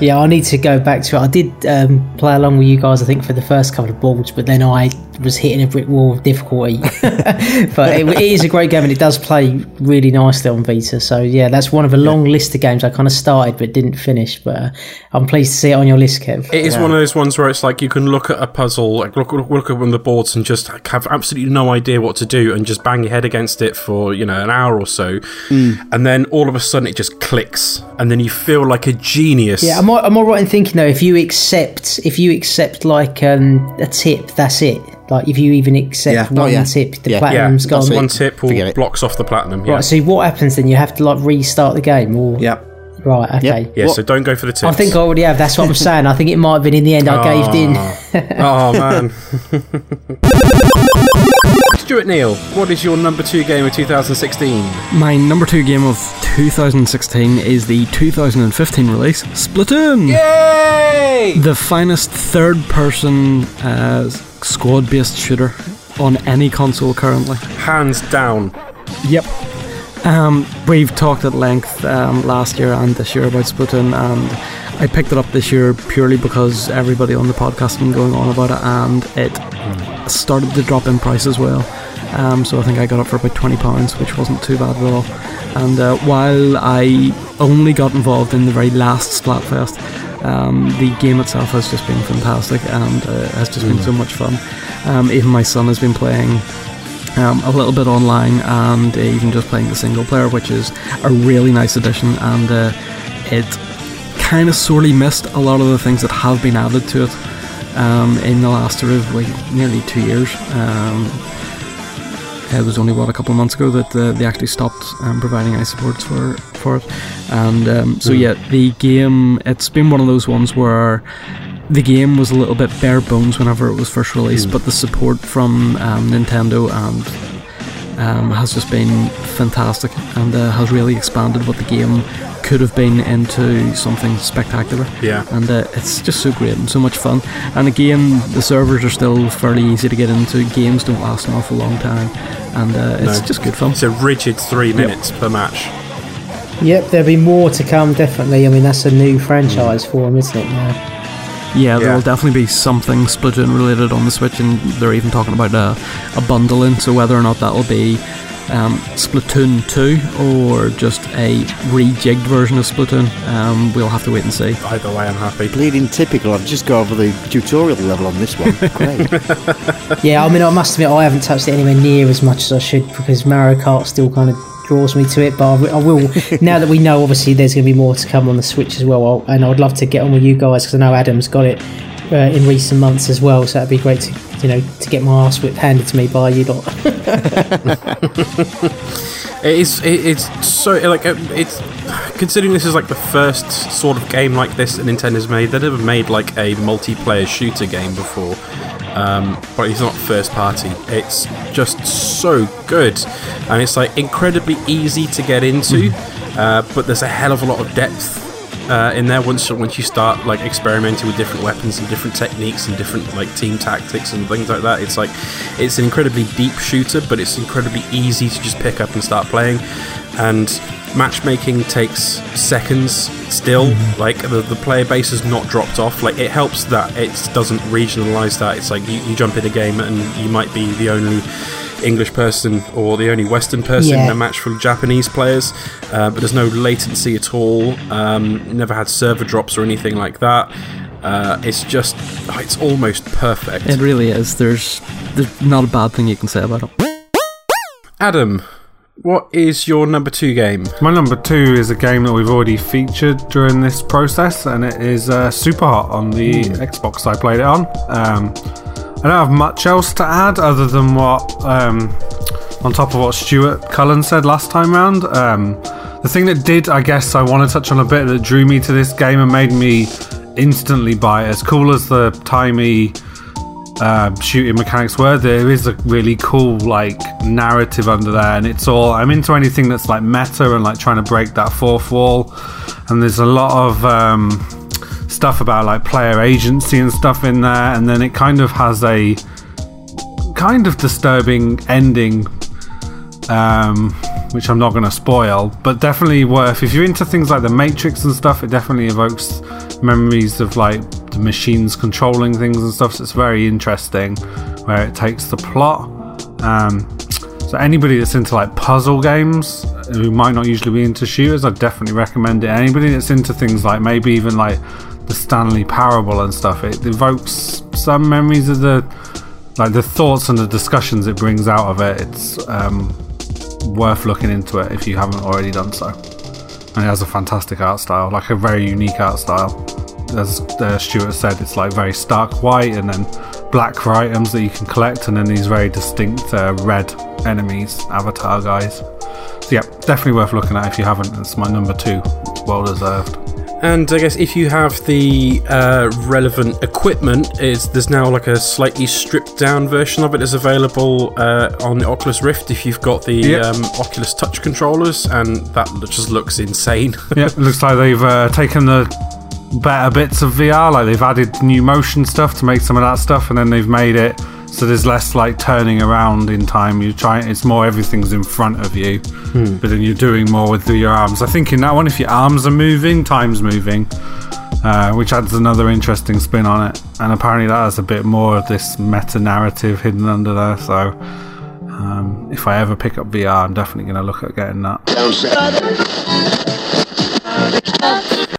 Yeah, I need to go back to it. I did um, play along with you guys, I think, for the first couple of boards, but then I was hitting a brick wall of difficulty. [LAUGHS] but it, it is a great game and it does play really nicely on Vita. So, yeah, that's one of a long list of games I kind of started but didn't finish. But uh, I'm pleased to see it on your list, Kev. It is one of those ones where it's like you can look at a puzzle, like look, look, look at one of the boards and just have absolutely no idea what to do and just bang your head against it for, you know, an hour or so. And then all of a sudden it just clicks and then you feel like a genius. Yeah, am I, am I right in thinking though? If you accept, if you accept like um, a tip, that's it. Like if you even accept Yeah. one Oh, yeah. tip, the Yeah. platinum's yeah, gone. one tip will Forget blocks off the platinum. Yeah. Right. So what happens then? You have to like restart the game, or Yeah. right? Okay. Yep. yeah, What- so don't go for the tips. I think I already have. That's what I'm saying. I think it might have been in the end. I caved in. [LAUGHS] oh man. [LAUGHS] Stuart Neal, what is your number two game of 2016? My number two game of 2016 is the 2015 release, Splatoon! Yay! The finest third person uh, squad based shooter on any console currently. Hands down. Yep. Um, we've talked at length um, last year and this year about Splatoon, and I picked it up this year purely because everybody on the podcast has been going on about it, and it started to drop in price as well. Um, so I think I got it for about twenty pounds, which wasn't too bad at all. And uh, while I only got involved in the very last Splatfest, um, the game itself has just been fantastic and uh, has just been so much fun. Um, even my son has been playing um, a little bit online and uh, even just playing the single player, which is a really nice addition. And uh, it kind of sorely missed a lot of the things that have been added to it um, in the last sort of like nearly two years. It was only what a couple of months ago that uh, they actually stopped um, providing eye supports for for it, and um, so yeah, the game it's been one of those ones where the game was a little bit bare bones whenever it was first released, but the support from um, Nintendo and um, has just been fantastic and uh, has really expanded what the game could have been into something spectacular. Yeah. And uh, it's just so great and so much fun. And again, the servers are still fairly easy to get into. Games don't last an awful long time, and uh, it's No. just good fun. It's a rigid three minutes per match. Yep, there'll be more to come. Definitely. I mean, that's a new franchise for them, isn't it? Now. Yeah, there Yeah. will definitely be something Splatoon related on the Switch, and they're even talking about a, a bundling. So whether or not that will be um, Splatoon 2 or just a rejigged version of Splatoon, um, we'll have to wait and see. Either way, I'm happy. Bleeding typical. I've just got over the tutorial level on this one. [LAUGHS] Great. Yeah, I mean, I must admit, I haven't touched it anywhere near as much as I should because Mario Kart still kind of draws me to it. But I, I will, now that we know, obviously, there's going to be more to come on the Switch as well. I'll, and I'd love to get on with you guys because I know Adam's got it uh, in recent months as well. So that'd be great to, you know, to get my ass whipped handed to me by you lot. [LAUGHS] It is. It, it's so like uh, it's considering this is like the first sort of game like this that Nintendo's made. They never made like a multiplayer shooter game before. Um, but it's not first party. It's just so good, and it's like incredibly easy to get into. Uh, but there's a hell of a lot of depth uh, in there once once you start like experimenting with different weapons and different techniques and different like team tactics and things like that. It's like it's an incredibly deep shooter, but it's incredibly easy to just pick up and start playing. And matchmaking takes seconds still. Like the, the player base has not dropped off. Like it helps that it doesn't regionalize that. It's like you, you jump in a game and you might be the only English person or the only Western person in a match full of Japanese players, uh, but there's no latency at all. Um, never had server drops or anything like that. Uh, it's just, oh, it's almost perfect. It really is. There's there's not a bad thing you can say about it. Adam, what is your number two game? My number two is a game that we've already featured during this process, and it is uh, Super Hot on the Xbox I played it on. Um, I don't have much else to add other than what, um, on top of what Stuart Cullen said last time round. Um, the thing that did, I guess, I want to touch on a bit that drew me to this game and made me instantly buy it. As cool as the timey uh, shooting mechanics were, there is a really cool like narrative under there, and it's all. I'm into anything that's like meta and like trying to break that fourth wall. And there's a lot of um, stuff about like player agency and stuff in there, and then it kind of has a kind of disturbing ending. Um, which I'm not going to spoil, but definitely worth. If you're into things like the Matrix and stuff, it definitely evokes memories of like the machines controlling things and stuff. So it's very interesting where it takes the plot. Um, so anybody that's into like puzzle games who might not usually be into shooters, I'd definitely recommend it. Anybody that's into things like maybe even like the Stanley Parable and stuff, it evokes some memories of the like the thoughts and the discussions it brings out of it. It's um, worth looking into it if you haven't already done so. And it has a fantastic art style, like a very unique art style. As uh, Stuart said, it's like very stark white and then black for items that you can collect, and then these very distinct uh, red enemies, avatar guys. So yeah, definitely worth looking at if you haven't. It's my number two, well deserved. And I guess if you have the uh, relevant equipment, is there's now like a slightly stripped down version of it is available uh, on the Oculus Rift if you've got the Yep. um, Oculus Touch controllers, and that just looks insane. [LAUGHS] yeah, it looks like they've uh, taken the better bits of VR, like they've added new motion stuff to make some of that stuff, and then they've made it so there's less like turning around in time. You try, it's more everything's in front of you, but then you're doing more with your arms. I think in that one, if your arms are moving, time's moving. Uh, which adds another interesting spin on it, and apparently that has a bit more of this meta narrative hidden under there. So, um, if I ever pick up VR, I'm definitely going to look at getting that.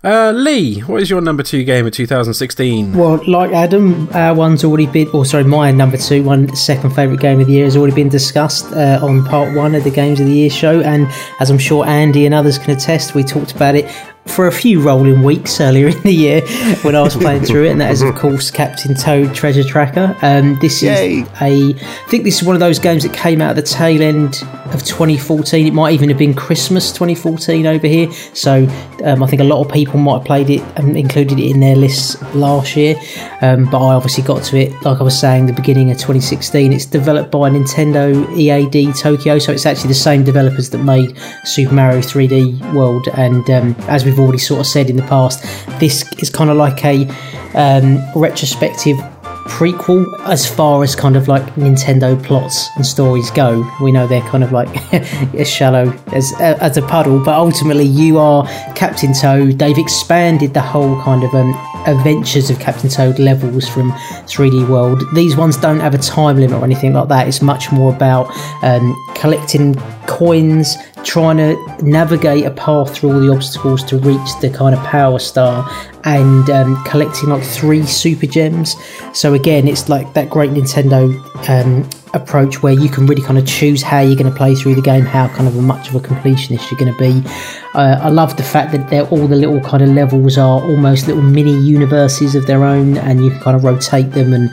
Uh, Lee, what is your number two game of 2016? Well, like Adam, our one's already been, or sorry, my number two, one second favourite game of the year has already been discussed uh, on part one of the Games of the Year show. And as I'm sure Andy and others can attest, we talked about it for a few rolling weeks [LAUGHS] earlier in the year when I was [LAUGHS] playing through it, and that is, of [LAUGHS] course, Captain Toad Treasure Tracker. Um, this Yay. is a, I think this is one of those games that came out at the tail end of 2014. It might even have been Christmas 2014 over here. So um, I think a lot of people might have played it and included it in their lists last year. Um, but I obviously got to it, like I was saying, the beginning of 2016. It's developed by Nintendo EAD Tokyo, so it's actually the same developers that made Super Mario 3D World. And um, as we've already sort of said in the past, this is kind of like a um, retrospective prequel as far as kind of like Nintendo plots and stories go. We know they're kind of like [LAUGHS] as shallow as as a puddle, but ultimately you are Captain Toad. They've expanded the whole kind of um, adventures of Captain Toad levels from 3D World. These ones don't have a time limit or anything like that. It's much more about um, collecting coins, trying to navigate a path through all the obstacles to reach the kind of power star and um, collecting like three super gems. So again, it's like that great Nintendo um, approach where you can really kind of choose how you're going to play through the game, how kind of a much of a completionist you're going to be. Uh, I love the fact that they're all the little kind of levels are almost little mini universes of their own, and you can kind of rotate them and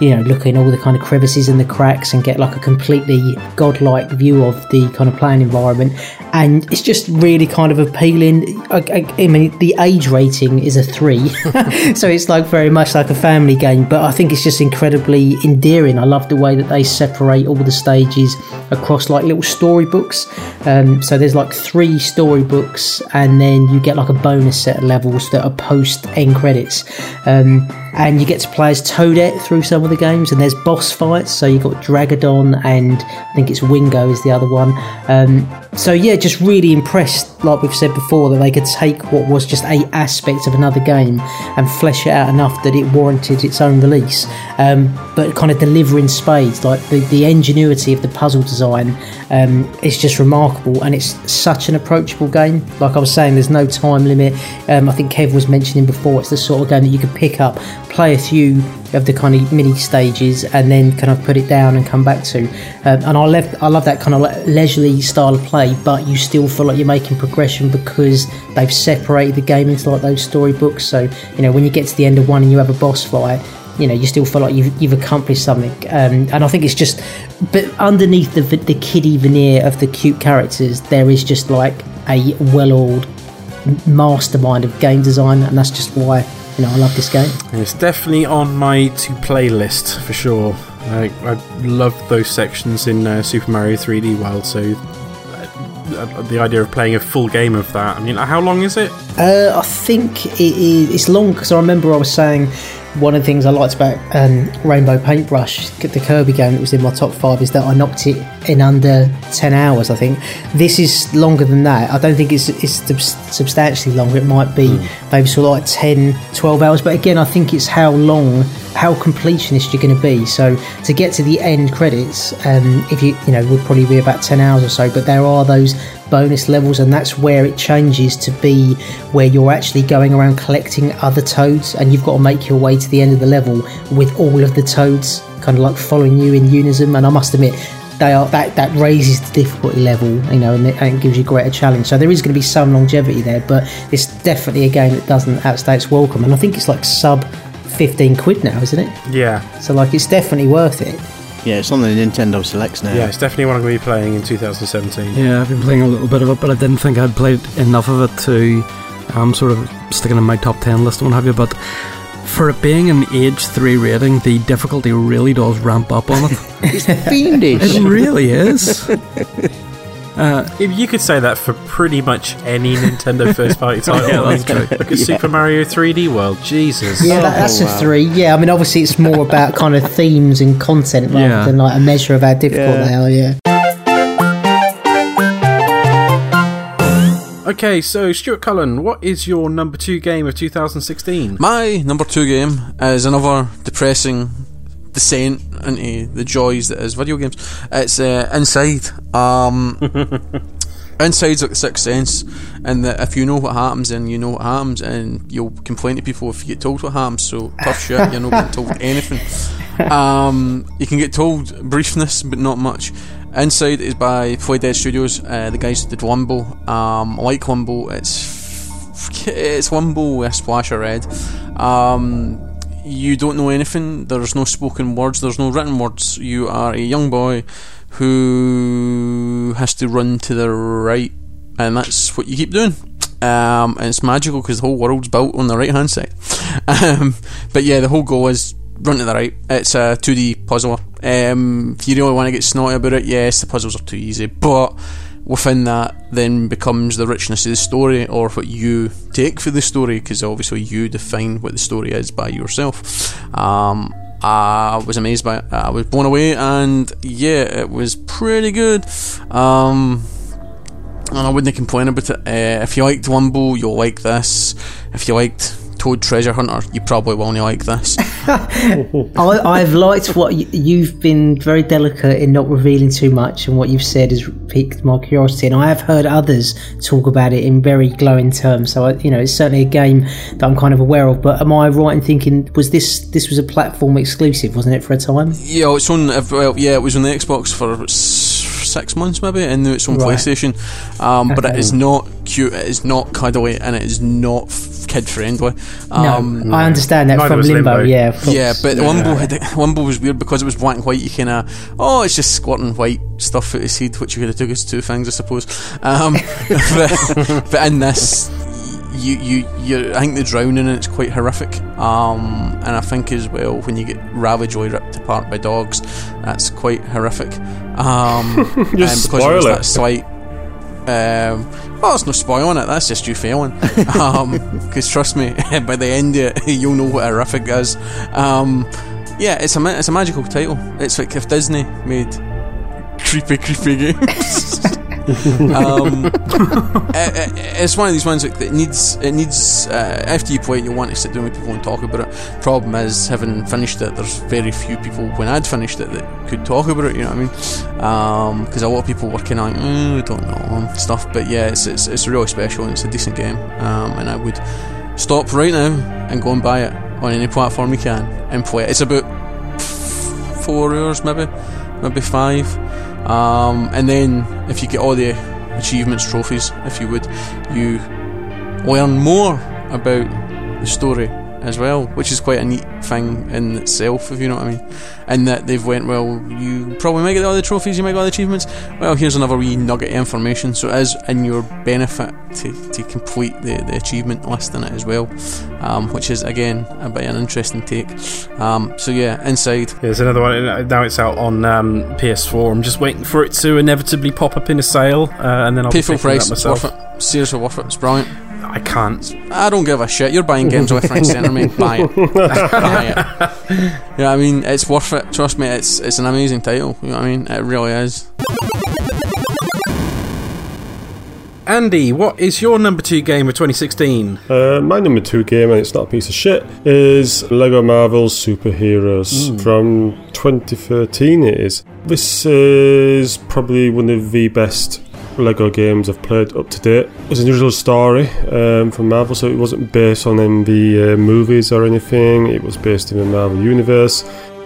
you know look in all the kind of crevices and the cracks and get like a completely godlike view of the kind of playing environment. And it's just really kind of appealing. I, I, I mean, the age rating is a three, [LAUGHS] so it's like very much like a family game. But I think it's just incredibly endearing. I love the way that they separate all the stages across like little storybooks. Um, so there's like three storybooks, and then you get like a bonus set of levels that are post end credits. Um, and you get to play as Toadette through some of the games, and there's boss fights. So you've got Draggadon, and I think it's Wingo is the other one. Um, so yeah, just really impressed, like we've said before, that they could take what was just a aspect of another game and flesh it out enough that it warranted its own release. Um, but kind of deliver in spades, like the, the ingenuity of the puzzle design um, is just remarkable, and it's such an approachable game. Like I was saying, there's no time limit. Um, I think Kev was mentioning before, it's the sort of game that you can pick up, play a few of the kind of mini stages, and then kind of put it down and come back to. Um, and I love, I love that kind of leisurely style of play, but you still feel like you're making progression because they've separated the game into like those storybooks. So you know when you get to the end of one and you have a boss fight, you know you still feel like you've, you've accomplished something. Um, and I think it's just, but underneath the the kiddie veneer of the cute characters, there is just like a well-oiled mastermind of game design, and that's just why you know I love this game. And it's definitely on my to play list for sure. I, I love those sections in uh, Super Mario 3D World, so uh, the idea of playing a full game of that. I mean, how long is it? Uh, I think it is. It's long because I remember I was saying one of the things I liked about um, Rainbow Paintbrush, the Kirby game that was in my top five, is that I knocked it in under ten hours. I think this is longer than that. I don't think it's it's sub- substantially longer. It might be maybe sort of like 10, 12 hours. But again, I think it's how long, how completionist you're going to be. So to get to the end credits, um, if you you know would probably be about ten hours or so. But there are those bonus levels, and that's where it changes to be where you're actually going around collecting other toads, and you've got to make your way to the end of the level with all of the toads kind of like following you in unison. And I must admit, they are that that raises the difficulty level, you know, and it, and it gives you greater challenge. So there is going to be some longevity there, but it's definitely a game that doesn't outstay its welcome. And I think it's like sub fifteen quid now, isn't it? Yeah, So like, it's definitely worth it. Yeah, it's on the Nintendo Selects now. yeah, it's definitely one I'm going to be playing in 2017. Yeah, I've been playing a little bit of it, but I didn't think I'd played enough of it to um, sort of sticking in my top 10 list and what have you. But for it being an age 3 rating, the difficulty really does ramp up on it. [LAUGHS] It's fiendish. it really is. [LAUGHS] Uh, You could say that for pretty much any Nintendo [LAUGHS] first party title. Yeah, that's true. Look at Super Mario 3D World. Jesus. Yeah, that, that's a three. Yeah, I mean, obviously, it's more about kind of themes and content rather Yeah. than like a measure of how difficult Yeah. they are. Yeah. Okay, so Stuart Cullen, what is your number two game of 2016? My number two game is another depressing descent into the joys that is video games. It's uh, Inside. Um, [LAUGHS] Inside's like the Sixth Sense, and that if you know what happens, then you know what happens, and you'll complain to people if you get told what happens. So tough shit, you're not getting told [LAUGHS] anything. Um, you can get told briefness, but not much. Inside is by Playdead Studios. Uh, the guys did Wumble. Um, like Wumble, it's it's Wumble with a splash of red. Um, you don't know anything. There's no spoken words. There's no written words. You are a young boy who has to run to the right, and that's what you keep doing. Um, and it's magical because the whole world's built on the right hand side. [LAUGHS] Um, but yeah, the whole goal is run to the right. It's a 2D puzzle. Um, if you really want to get snotty about it, yes, the puzzles are too easy, but within that then becomes the richness of the story or what you take for the story because obviously you define what the story is by yourself. Um, I was amazed by it I was blown away and yeah it was pretty good. Um, and I wouldn't complain about it. Uh, if you liked Wumble you'll like this. If you liked Toad Treasure Hunter you probably will only like this [LAUGHS] [LAUGHS] I, I've liked what y- you've been very delicate in not revealing too much, and what you've said has piqued my curiosity. And I have heard others talk about it in very glowing terms. So I, you know, it's certainly a game that I'm kind of aware of. But am I right in thinking was this this was a platform exclusive, wasn't it, for a time? Yeah, it's on. uh, Well, yeah, it was on the Xbox for s- six months maybe, and now it's on Right. PlayStation. Um, But it is [LAUGHS] not cute. It is not cuddly, and it is not kid friendly. No, Um, I understand that from Limbo. Limbo. Yeah, of yeah, course. but Wumble had Wumble was weird because it was black and white. You kind of oh, it's just squirting white stuff out his head, which you could have took as two things, I suppose. Um, [LAUGHS] but, but in this, you you you I think the drowning in it's quite horrific. Um, and I think as well when you get Ravajoy ripped apart by dogs, that's quite horrific. Um, [LAUGHS] and Just because spoil it was it. that slight. Um, well, it's no spoiling it. That's just you failing. [LAUGHS] Because trust me, [LAUGHS] by the end of it, you'll know what horrific is. Um, yeah, it's a it's a magical title. It's like if Disney made creepy, creepy games. [LAUGHS] um, it- it- it's one of these ones that needs it needs uh, after you play it, you want to sit down with people and talk about it. Problem is, having finished it, there's very few people when I'd finished it that could talk about it. You know what I mean? Because a lot of people were kind of like, "Mm, I don't know stuff. But yeah, it's, it's it's really special and it's a decent game. Um, and I would stop right now and go and buy it on any platform you can and play it. It's about four hours, maybe, maybe five. Um, and then if you get all the achievements, trophies, if you would, you learn more about the story as well, which is quite a neat thing in itself, if you know what I mean. And that they've went, well, you probably might get all the trophies, you might get all the achievements. Well, here's another wee nugget of information. So it is in your benefit to, to complete the, the achievement list in it as well, um, which is again a bit of an interesting take. Um, so yeah, inside. Yeah, There's another one. Now it's out on um, PS4. I'm just waiting for it to inevitably pop up in a sale, uh, and then I'll Pay full picking it up price, it's myself. worth it. Seriously worth it. It's brilliant. I can't. I don't give a shit. You're buying games left, right, and centre, mate. Buy it. [LAUGHS] Buy it. You know what I mean? It's worth it. Trust me, it's it's an amazing title. You know what I mean? It really is. Andy, what is your number two game of 2016? Uh, my number two game, and it's not a piece of shit, is Lego Marvel Superheroes from 2013. It is. This is probably one of the best Lego games I've played up to date. It was an original story um, from Marvel, so it wasn't based on any the uh, movies or anything. It was based in the Marvel universe.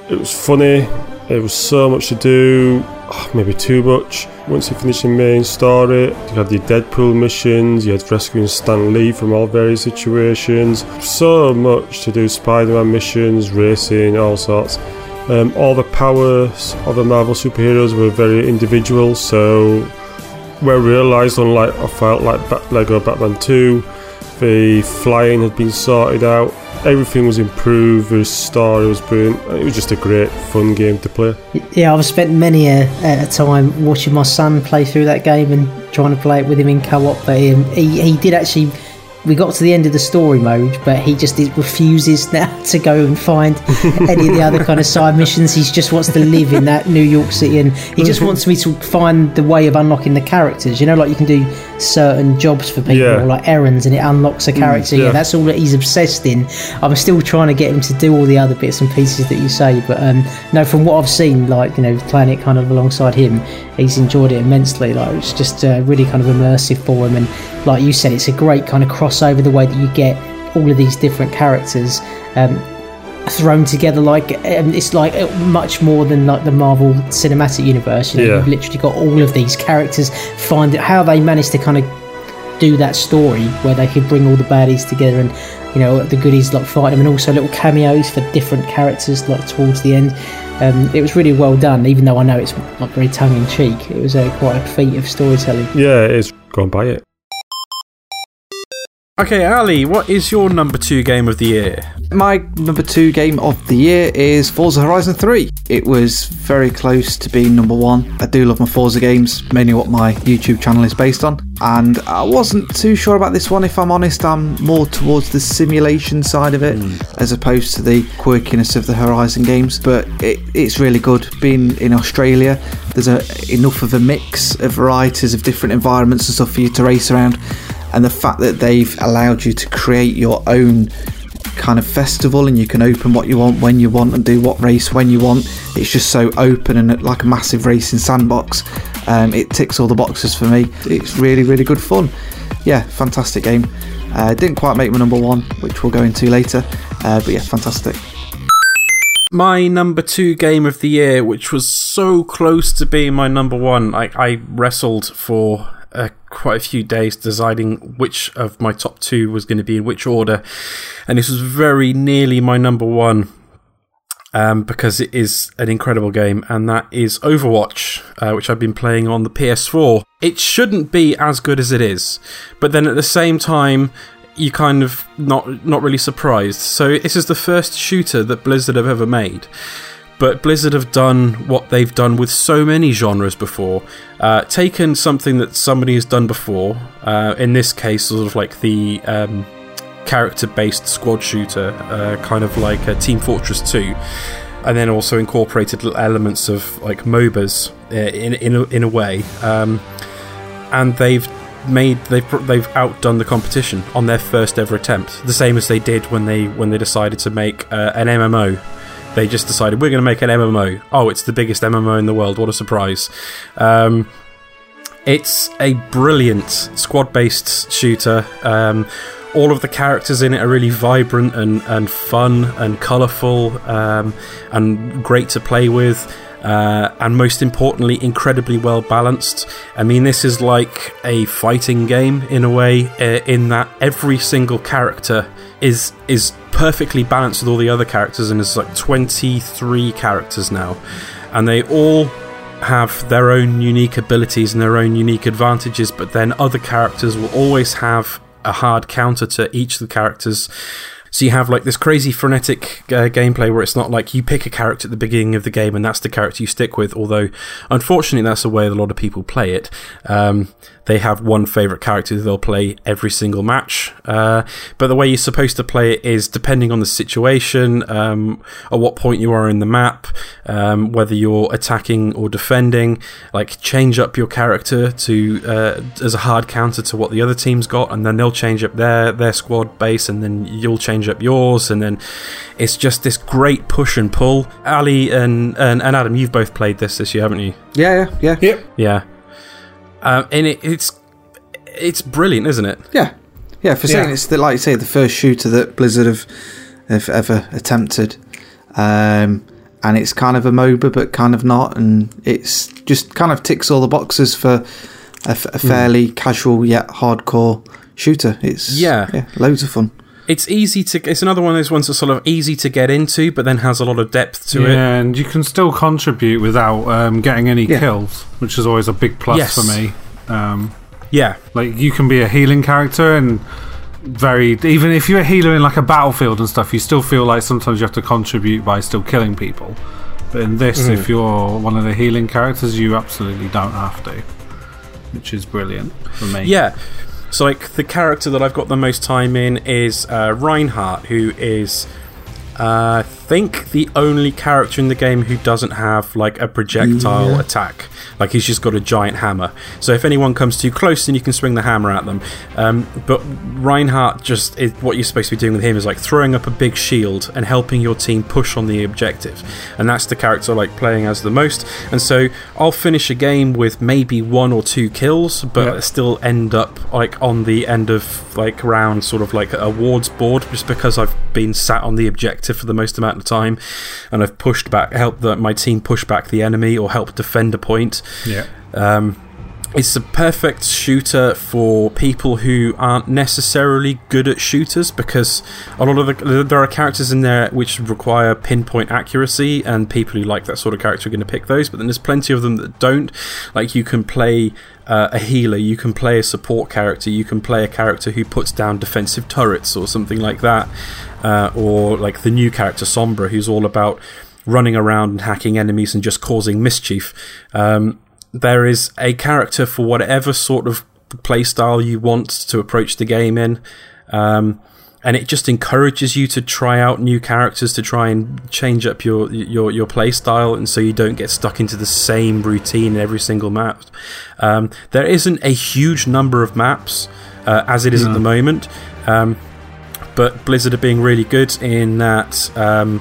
It was funny. There was so much to do, oh, maybe too much. Once you finish the main story, you had your Deadpool missions, you had rescuing Stan Lee from all various situations. So much to do Spider Man missions, racing, all sorts. Um, all the powers of the Marvel superheroes were very individual, so where I realised, unlike I felt like Lego Batman 2, the flying had been sorted out, everything was improved, the story was brilliant. It was just a great, fun game to play. Yeah, I've spent many a, a time watching my son play through that game and trying to play it with him in co-op. But he he did actually. We got to the end of the story mode, but he just refuses now [LAUGHS] to go and find any of the other kind of side missions. He just wants to live in that New York City, and he just [LAUGHS] wants me to find the way of unlocking the characters. You know, like you can do certain jobs for people, Yeah. like errands, and it unlocks a character. yeah. yeah. that's all that he's obsessed in. I'm still trying to get him to do all the other bits and pieces that you say, but um, no, from what I've seen, like you know, playing it kind of alongside him, he's enjoyed it immensely. Like it's just uh, really kind of immersive for him, and like you said, it's a great kind of crossover the way that you get all of these different characters. Um, thrown together like um, it's like uh, much more than like the Marvel Cinematic Universe. You know, Yeah. you've literally got all of these characters. Find it how they managed to kind of do that story where they could bring all the baddies together and you know the goodies like fight them and also little cameos for different characters like towards the end um, it was really well done even though I know it's not very tongue-in-cheek it was uh, quite a feat of storytelling Yeah, it is. Go and buy it. Okay, Ali, what is your number two game of the year? My number two game of the year is Forza Horizon 3. It was very close to being number one. I do love my Forza games, mainly what my YouTube channel is based on. And I wasn't too sure about this one, if I'm honest. I'm more towards the simulation side of it hmm. as opposed to the quirkiness of the Horizon games. But it, it's really good. Being in Australia, there's a, enough of a mix of varieties of different environments and stuff for you to race around. And the fact that they've allowed you to create your own kind of festival and you can open what you want when you want and do what race when you want. It's just so open and like a massive racing sandbox. Um, it ticks all the boxes for me. It's really, really good fun. Yeah, fantastic game. Uh, didn't quite make my number one, which we'll go into later. Uh, but yeah, fantastic. My number two game of the year, which was so close to being my number one, I, I wrestled for quite a few days deciding which of my top two was going to be in which order, and this was very nearly my number one. Um, because it is an incredible game, and that is Overwatch, uh, which I've been playing on the PS4. It shouldn't be as good as it is, but then at the same time, you kind of not not really surprised. So this is the first shooter that Blizzard have ever made. But Blizzard have done what they've done with so many genres before. Uh, taken something that somebody has done before, uh, in this case, sort of like the um, character based squad shooter, uh, kind of like uh, Team Fortress 2, and then also incorporated elements of like MOBAs uh, in, in, a, in a way. Um, and they've made they've they've outdone the competition on their first ever attempt. The same as they did when they when they decided to make uh, an MMO. They just decided we're going to make an MMO. Oh, it's the biggest MMO in the world. What a surprise! Um, it's a brilliant squad-based shooter. Um, all of the characters in it are really vibrant and, and fun and colourful um, and great to play with. Uh, and most importantly, incredibly well balanced. I mean, this is like a fighting game in a way, uh, in that every single character is is perfectly balanced with all the other characters, and there's like 23 characters now, and they all have their own unique abilities and their own unique advantages, but then other characters will always have a hard counter to each of the characters. So you have like this crazy frenetic uh, gameplay where it's not like you pick a character at the beginning of the game and that's the character you stick with. Although, unfortunately, that's the way a lot of people play it. Um, they have one favorite character that they'll play every single match. Uh, but the way you're supposed to play it is depending on the situation, um, at what point you are in the map, um, whether you're attacking or defending. Like change up your character to uh, as a hard counter to what the other team's got, and then they'll change up their their squad base, and then you'll change up yours, and then it's just this great push and pull. Ali and and, and Adam, you've both played this this year, haven't you? Yeah, yeah, yeah. Yep. Yeah. Um, and it, it's it's brilliant, isn't it? Yeah, yeah. For saying Yeah. it's the, like you say, the first shooter that Blizzard have have ever attempted. Um, and it's kind of a MOBA, but kind of not, and it's just kind of ticks all the boxes for a, f- a fairly casual yet hardcore shooter. It's Yeah. yeah, loads of fun. It's easy to. It's another one of those ones that's sort of easy to get into, but then has a lot of depth to yeah, it. and you can still contribute without um, getting any Yeah. kills, which is always a big plus Yes. for me. Um, Yeah, like you can be a healing character and very even if you're a healer in like a battlefield and stuff, you still feel like sometimes you have to contribute by still killing people. But in this, Mm. if you're one of the healing characters, you absolutely don't have to, which is brilliant for me. Yeah. So, like, the character that I've got the most time in is uh, Reinhardt, who is, uh, I think, the only character in the game who doesn't have, like, a projectile attack. Like, he's just got a giant hammer. So, if anyone comes too close, then you can swing the hammer at them. Um, but Reinhardt just, is, what you're supposed to be doing with him is, like, throwing up a big shield and helping your team push on the objective. And that's the character I like playing as the most. And so, I'll finish a game with maybe one or two kills, but Yeah. still end up like on the end of like round sort of like awards board just because I've been sat on the objective for the most amount of time and I've pushed back helped the, my team push back the enemy or help defend a point yeah. um, it's a perfect shooter for people who aren't necessarily good at shooters because a lot of the there are characters in there which require pinpoint accuracy and people who like that sort of character are going to pick those but then there's plenty of them that don't. Like you can play uh, a healer you can play a support character you can play a character who puts down defensive turrets or something like that uh, or like the new character Sombra who's all about running around and hacking enemies and just causing mischief. Um, there is a character for whatever sort of playstyle you want to approach the game in. Um, and it just encourages you to try out new characters to try and change up your your your play style, and so you don't get stuck into the same routine in every single map. Um, there isn't a huge number of maps uh, as it is at the moment, um, but Blizzard are being really good in that um,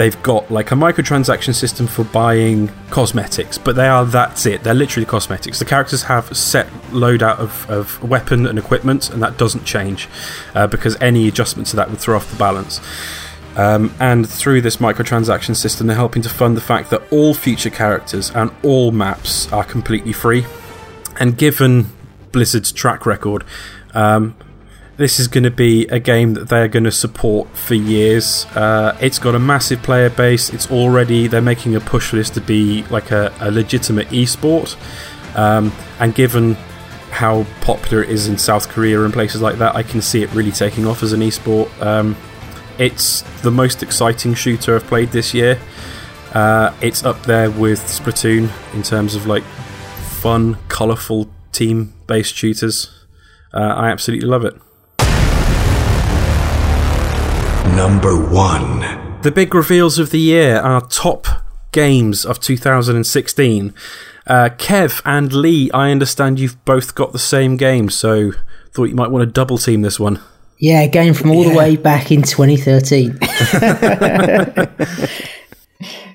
they've got like a microtransaction system for buying cosmetics, but they are that's it. They're literally cosmetics. The characters have set loadout of, of weapon and equipment, and that doesn't change uh, because any adjustment to that would throw off the balance. Um, and through this microtransaction system, they're helping to fund the fact that all future characters and all maps are completely free. And given Blizzard's track record, um, this is going to be a game that they're going to support for years. Uh, it's got a massive player base. It's already they're making a push for this to be like a, a legitimate esport. Um, and given how popular it is in South Korea and places like that, I can see it really taking off as an esport. Um, it's the most exciting shooter I've played this year. Uh, it's up there with Splatoon in terms of like fun, colourful team-based shooters. Uh, I absolutely love it. Number one. The big reveals of the year are top games of 2016. Uh, Kev and Lee, I understand you've both got the same game, so thought you might want to double team this one. Yeah, game from all the way back in 2013. [LAUGHS]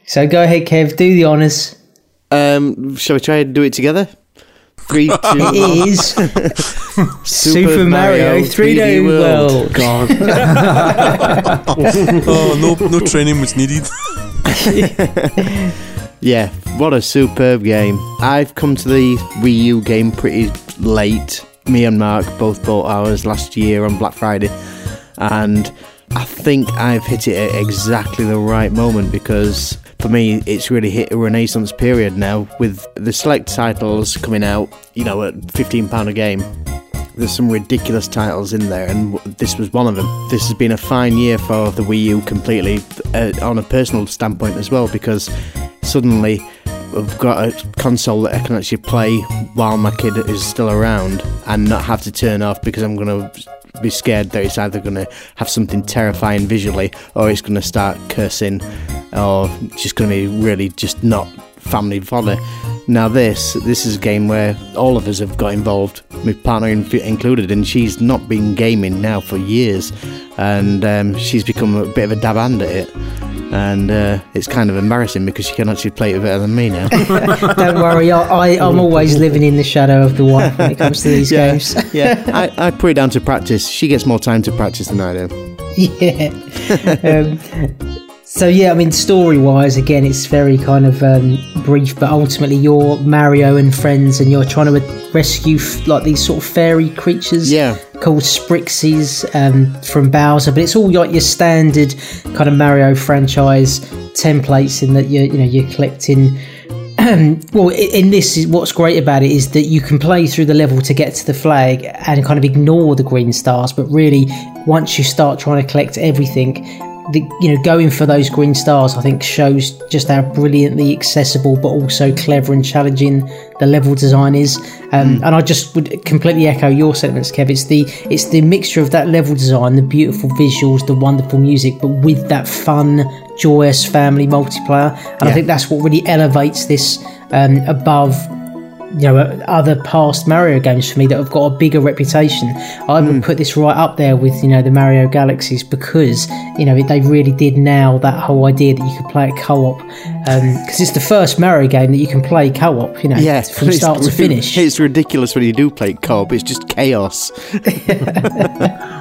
so go ahead, Kev, do the honours. Um, shall we try and do it together? Three, [LAUGHS] two, It is [LAUGHS] Super, Mario 3D World. God. [LAUGHS] oh, no, no training was needed. Yeah, what a superb game. I've come to the Wii U game pretty late. Me and Mark both bought ours last year on Black Friday. And I think I've hit it at exactly the right moment because for me it's really hit a renaissance period now with the select titles coming out, you know, at £15 a game. There's some ridiculous titles in there, and this was one of them. This has been a fine year for the Wii U completely, uh, on a personal standpoint as well, because suddenly I've got a console that I can actually play while my kid is still around and not have to turn off because I'm going to be scared that it's either going to have something terrifying visually or it's going to start cursing or just going to be really just not family friendly. Now this this is a game where all of us have got involved, my partner in- included, and she's not been gaming now for years, and um, she's become a bit of a dab hand at it, and uh, it's kind of embarrassing because she can actually play it better than me now. [LAUGHS] [LAUGHS] Don't worry, I, I'm always living in the shadow of the wife when it comes to these yeah, games. yeah. I, I put it down to practice. She gets more time to practice than I do. [LAUGHS] yeah. Um, So yeah, I mean, story-wise, again, it's very kind of um, brief, but ultimately, you're Mario and friends, and you're trying to rescue f- like these sort of fairy creatures, Yeah. called Sprixies um, from Bowser. But it's all like your standard kind of Mario franchise templates, in that you you know you're collecting. [CLEARS THROAT] well, in this, what's great about it is that you can play through the level to get to the flag and kind of ignore the green stars, but really, once you start trying to collect everything, the, you know, going for those green stars, I think shows just how brilliantly accessible, but also clever and challenging the level design is. Um, And I just would completely echo your sentiments, Kev. It's the it's the mixture of that level design, the beautiful visuals, the wonderful music, but with that fun, joyous family multiplayer. And I think that's what really elevates this um, above you know other past Mario games for me that have got a bigger reputation. I would put this right up there with you know the Mario Galaxies because you know they really did nail that whole idea that you could play it co-op because it's the first Mario game that you can play co-op. You know, Yeah, from start to finish. It's ridiculous when you do play co-op. It's just chaos. [LAUGHS]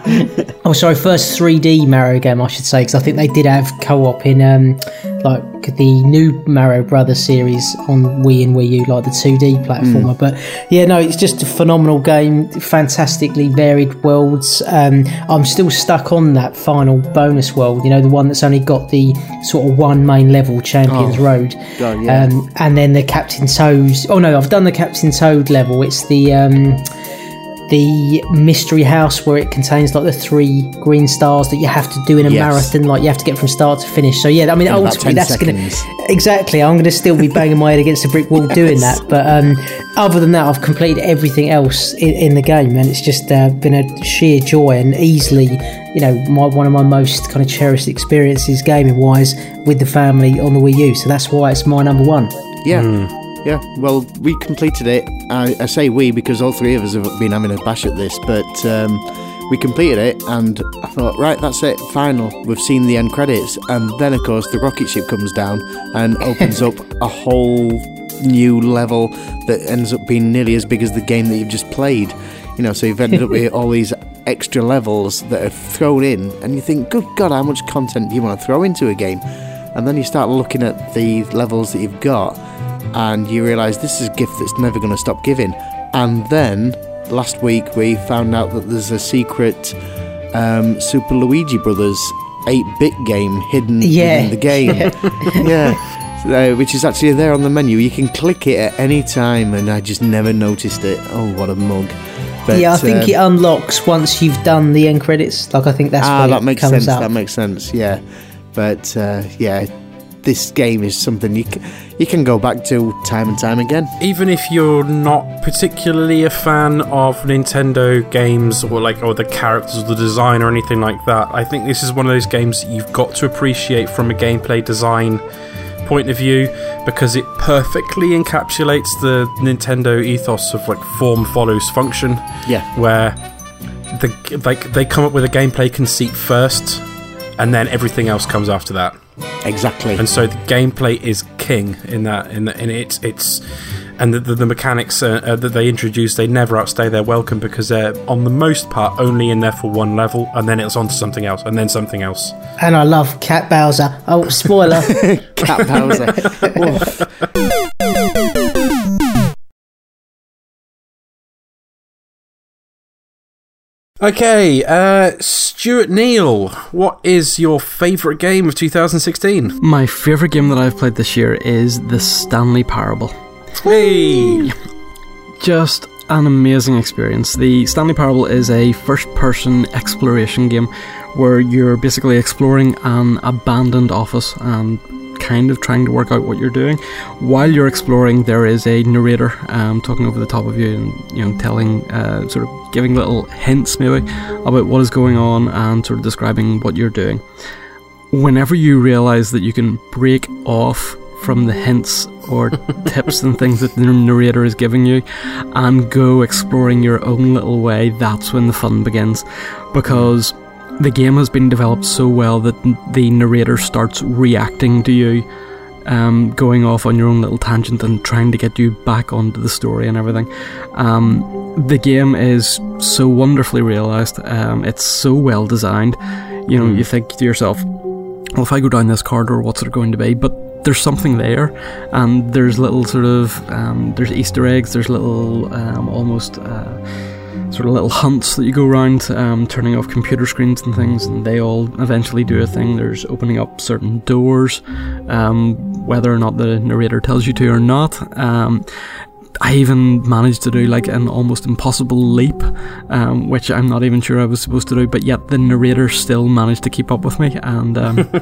Oh, sorry, first 3D Mario game, I should say, because I think they did have co-op in um, like the new Mario Brothers series on Wii and Wii U, like the 2D platformer. But yeah, no, it's just a phenomenal game, fantastically varied worlds. Um, I'm still stuck on that final bonus world, you know, the one that's only got the sort of one main level, Champions Road. God, yeah. Um, and then the Captain Toad's. Oh no, I've done the Captain Toad level. It's the um, the mystery house where it contains like the three green stars that you have to do in a Yes. marathon. Like you have to get from start to finish. So yeah, I mean, In ultimately that's seconds. gonna exactly. I'm gonna still be banging my head against a brick wall doing that. But um, other than that, I've completed everything else in, in the game, and it's just uh, been a sheer joy and easily. You know, my, one of my most kind of cherished experiences gaming wise with the family on the Wii U. So that's why it's my number one. Yeah. Yeah, well, we completed it. I, I say we because all three of us have been having a bash at this, but um, we completed it, and I thought, right, that's it, final. We've seen the end credits, and then, of course, the rocket ship comes down and [LAUGHS] opens up a whole new level that ends up being nearly as big as the game that you've just played. You know, so you've ended up with [LAUGHS] all these extra levels that are thrown in, and you think, good God, how much content do you want to throw into a game? And then you start looking at the levels that you've got, and you realise this is a gift that's never going to stop giving. And then last week we found out that there's a secret um, Super Luigi Brothers 8-bit game hidden Yeah. in the game. [LAUGHS] [LAUGHS] yeah. So, which is actually there on the menu. You can click it at any time, and I just never noticed it. Oh, what a mug! But, yeah, I think um, it unlocks once you've done the end credits. Like I think that's ah, that it makes comes sense. up. That makes sense. Yeah, but uh, yeah, this game is something you can, you can go back to time and time again. even if you're not particularly a fan of Nintendo games or like or the characters or the design or anything like that, I think this is one of those games that you've got to appreciate from a gameplay design point of view because it perfectly encapsulates the Nintendo ethos of like form follows function. Yeah, where the like they come up with a gameplay conceit first and then everything else comes after that exactly. and so the gameplay is king in that in the, in it's it's and the, the, the mechanics uh, uh, that they introduce they never outstay their welcome because they're on the most part only in there for one level and then it's on to something else and then something else And I love Cat Bowser. Oh, spoiler! [LAUGHS] Cat Bowser. [LAUGHS] okay uh stuart neal what is your favorite game of 2016 My favourite game that I've played this year is The Stanley Parable. hey Just an amazing experience. The Stanley Parable is a first person exploration game where you're basically exploring an abandoned office and kind of trying to work out what you're doing. While you're exploring, there is a narrator um, talking over the top of you and you know telling, uh, sort of giving little hints maybe about what is going on and sort of describing what you're doing. Whenever you realize that you can break off from the hints or [LAUGHS] tips and things that the narrator is giving you and go exploring your own little way, that's when the fun begins. Because the game has been developed so well that the narrator starts reacting to you, um, going off on your own little tangent and trying to get you back onto the story and everything. Um, the game is so wonderfully realized. Um, it's so well designed. You know, you think to yourself, well, if I go down this corridor, what's it going to be? But there's something there, and there's little sort of um, there's Easter eggs. There's little um, almost. Uh, sort of little hunts that you go around, um, turning off computer screens and things, and they all eventually do a thing. There's opening up certain doors, um, whether or not the narrator tells you to or not. Um, I even managed to do like an almost impossible leap, um, which I'm not even sure I was supposed to do, but yet the narrator still managed to keep up with me. And um, [LAUGHS]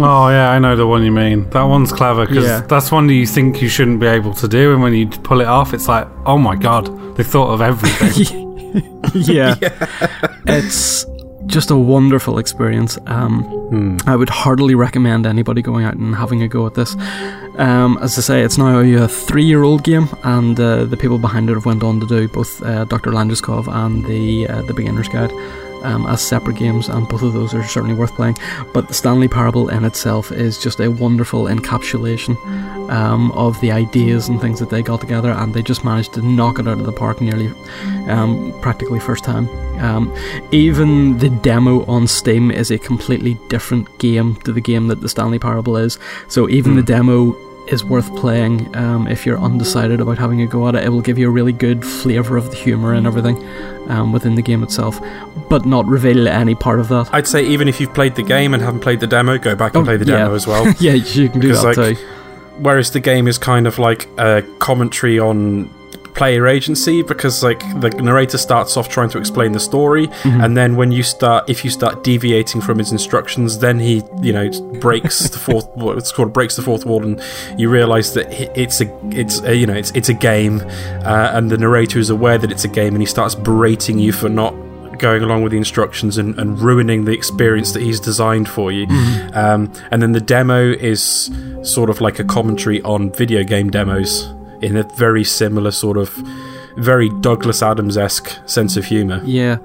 Oh yeah, I know the one you mean. That one's clever because Yeah. that's one that you think you shouldn't be able to do, and when you pull it off, it's like, oh my god, they thought of everything. [LAUGHS] [LAUGHS] yeah, it's just a wonderful experience. Um, I would heartily recommend anybody going out and having a go at this. Um, as I say, it's now a three-year-old game, and uh, the people behind it have went on to do both uh, Dr. Langeskov and the uh, the Beginner's Guide. Um, as separate games, and both of those are certainly worth playing. But the Stanley Parable in itself is just a wonderful encapsulation um, of the ideas and things that they got together, and they just managed to knock it out of the park nearly um, practically first time. Um, even the demo on Steam is a completely different game to the game that the Stanley Parable is. So even the demo is worth playing um, if you're undecided about having a go at it. It will give you a really good flavour of the humour and everything um, within the game itself, but not reveal any part of that. I'd say even if you've played the game and haven't played the demo, go back and Oh, play the yeah. demo as well. [LAUGHS] yeah, you can do [LAUGHS] that like, too. Whereas the game is kind of like a commentary on player agency because like the narrator starts off trying to explain the story and then when you start if you start deviating from his instructions then he you know breaks the [LAUGHS] fourth what's called breaks the fourth wall and you realize that it's a it's a, you know it's it's a game uh, and the narrator is aware that it's a game and he starts berating you for not going along with the instructions and, and ruining the experience that he's designed for you. Um, and then the demo is sort of like a commentary on video game demos in a very similar sort of very Douglas Adams esque sense of humour. Yeah,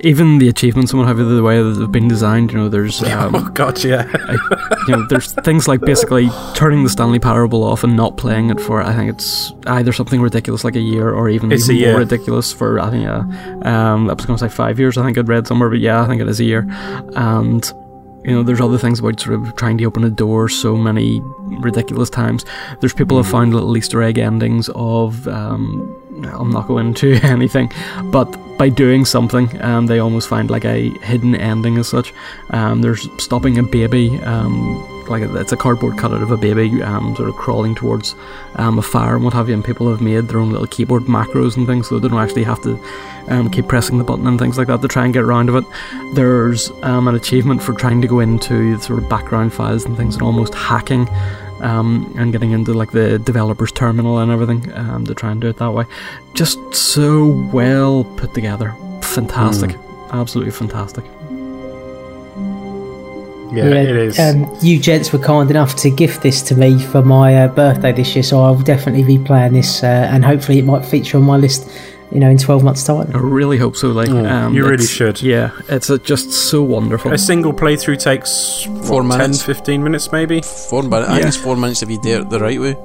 even the achievements and what have you, the way that they've been designed, you know, there's [LAUGHS] um, oh god, yeah. [LAUGHS] you know, there's things like basically turning the Stanley Parable off and not playing it for I think it's either something ridiculous like a year or even, It's even more ridiculous for I think uh, um I was going to say five years I think I'd read somewhere but yeah I think it is a year and you know there's other things about sort of trying to open a door so many ridiculous times there's people have found little Easter egg endings of um I'm not going into [LAUGHS] anything, but by doing something, um, they almost find like a hidden ending as such. Um, there's stopping a baby, um, like it's a cardboard cutout of a baby, um, sort of crawling towards um, a fire and what have you. And people have made their own little keyboard macros and things, so they don't actually have to um, keep pressing the button and things like that to try and get around of it. There's um, an achievement for trying to go into the sort of background files and things and almost hacking um, and getting into like the developer's terminal and everything um, to try and do it that way. Just so well put together. Fantastic. Absolutely fantastic. Yeah, it is. Um, you gents were kind enough to gift this to me for my uh, birthday this year, so I'll definitely be playing this, uh, and hopefully it might feature on my list. You know, in twelve months' time. I really hope so. Like, um, you really should. Yeah, it's uh, just so wonderful. a single playthrough takes Four what, 10, minutes. 15 minutes maybe. Four minutes. I think Yeah. it's four minutes if you do it the right way.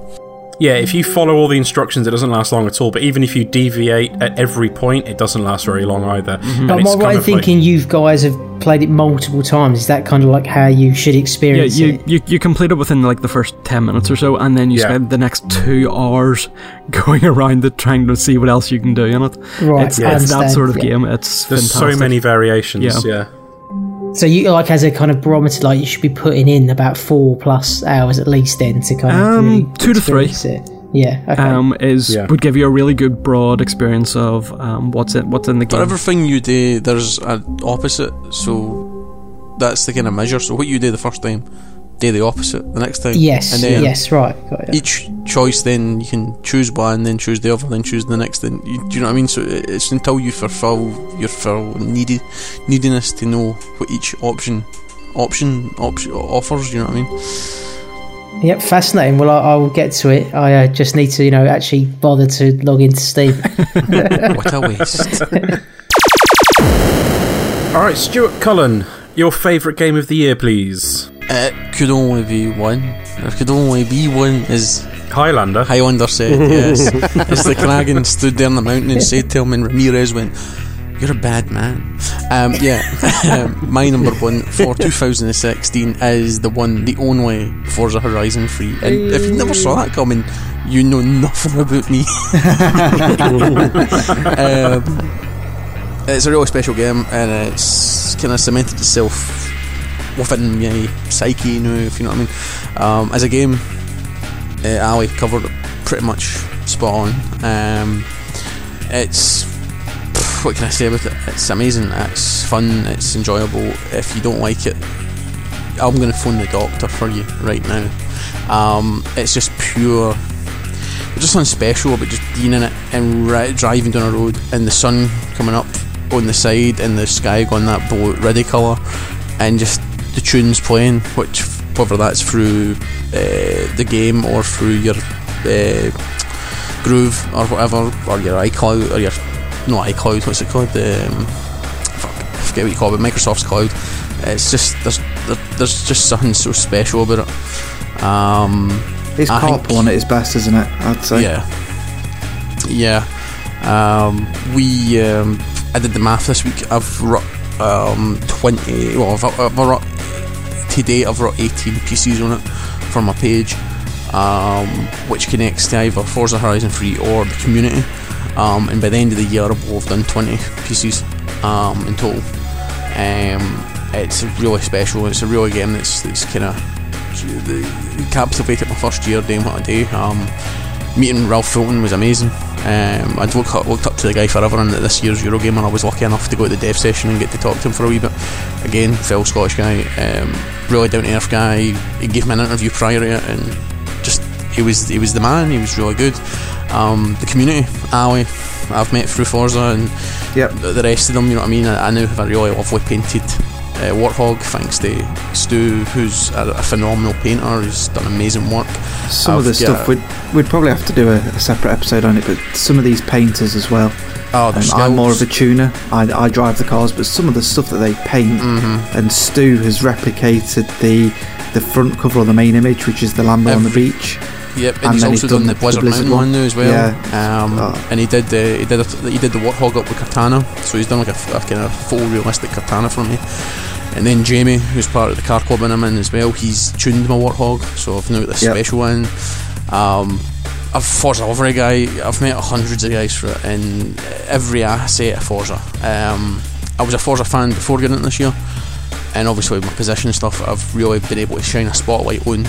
Yeah, if you follow all the instructions, it doesn't last long at all. But even if you deviate at every point, it doesn't last very long either. Mm-hmm. And But am I kind right in of like- thinking you guys have played it multiple times? Is that kind of like how you should yeah, experience you, it? you you complete it within like the first ten minutes or so, and then you Yeah. spend the next two hours [LAUGHS] going around it trying to see what else you can do in it. Right, it's, I it's that sort of yeah. game. It's There's fantastic. so many variations. Yeah. Yeah. So you like as a kind of barometer, like you should be putting in about four plus hours at least then to kind of Um, really two to three. It. Yeah. Okay. um, is Yeah. would give you a really good broad experience of um, what's it what's in the For game. everything you do, there's an opposite. So that's the kind of measure. So what you do the first time, do the opposite the next time. yes. And then yes. Right. Got it. each choice, then you can choose one, then choose the other, then choose the next. Then you, do you know what I mean? So it's until you fulfil your full needed neediness to know what each option option option offers. You know what I mean? Yep. Fascinating. Well, I, I will get to it. I uh, just need to, you know, actually bother to log into Steam. [LAUGHS] what a waste. [LAUGHS] All right, Stuart Cullen, your favourite game of the year, please. It could only be one. There could only be one. Is Highlander. Highlander said, [LAUGHS] yes. As the Kurgan stood there on the mountain and said to him, and Ramirez went, You're a bad man. Um, yeah, [LAUGHS] um, my number one for 2016 is the one, the only Forza Horizon 3. And if you never saw that coming, you know nothing about me. [LAUGHS] um, it's a really special game, and it's kind of cemented itself within my psyche now, if you know what I mean. Um, as a game, uh, Ali covered pretty much spot on. Um, it's what can I say about it? It's amazing. It's fun. It's enjoyable. If you don't like it, I'm going to phone the doctor for you right now. Um, it's just pure. There's just something special about just being in it and ri- driving down a road and the sun coming up on the side and the sky going that blue, reddy colour, and just the tunes playing, which whether that's through uh, the game or through your uh, Groove or whatever, or your iCloud or your not iCloud, what's it called? The um, fuck, I forget what you call it, Microsoft's cloud. It's just there's there's just something so special about it. Um, It's I carpool think- on at its best, isn't it? I'd say. yeah. Yeah. Um, we um, I did the math this week. I've um, twenty. Well, I've, I've. I've wrote eighteen PCs on it for my page, um, which connects to either Forza Horizon 3 or the community. Um, and by the end of the year, I will have done twenty PCs um, in total. Um, it's really special. It's a really game that's that's kind of captivated my first year doing what I do. Um, meeting Ralph Fulton was amazing. Um, I'd looked up, looked up to the guy forever, and at this year's Eurogamer, I was lucky enough to go to the dev session and get to talk to him for a wee bit. Again, fellow Scottish guy, um, really down to earth guy. He gave me an interview prior to it, and just he was he was the man. He was really good. Um, the community, Ali, I've met through Forza, and Yep. the rest of them, you know what I mean. I, I now have a really lovely painted uh, Warthog, thanks to Stu, who's a, a phenomenal painter. He's done amazing work. Some of the stuff we'd we'd probably have to do a, a separate episode on it, but some of these painters as well. Oh, Um, I'm more of a tuner. I, I drive the cars, but some of the stuff that they paint, Mhm. and Stu has replicated the the front cover of the main image, which is the Lambo on the beach. Yep, and, And he's also he's done, done the Blizzard, Mountain one. one now as well. Yeah. Um, Oh. and he did the he did a, he did the Warthog up with Katana, so he's done like a kind of full realistic Katana for me. And then Jamie, who's part of the car club and I'm in as well, he's tuned my Warthog, so I've now got this Yep. special one. Um, I've Forza over a guy. I've met hundreds of guys for it, and every asset of Forza. Um, I was a Forza fan before getting it this year, and obviously with my position and stuff, I've really been able to shine a spotlight on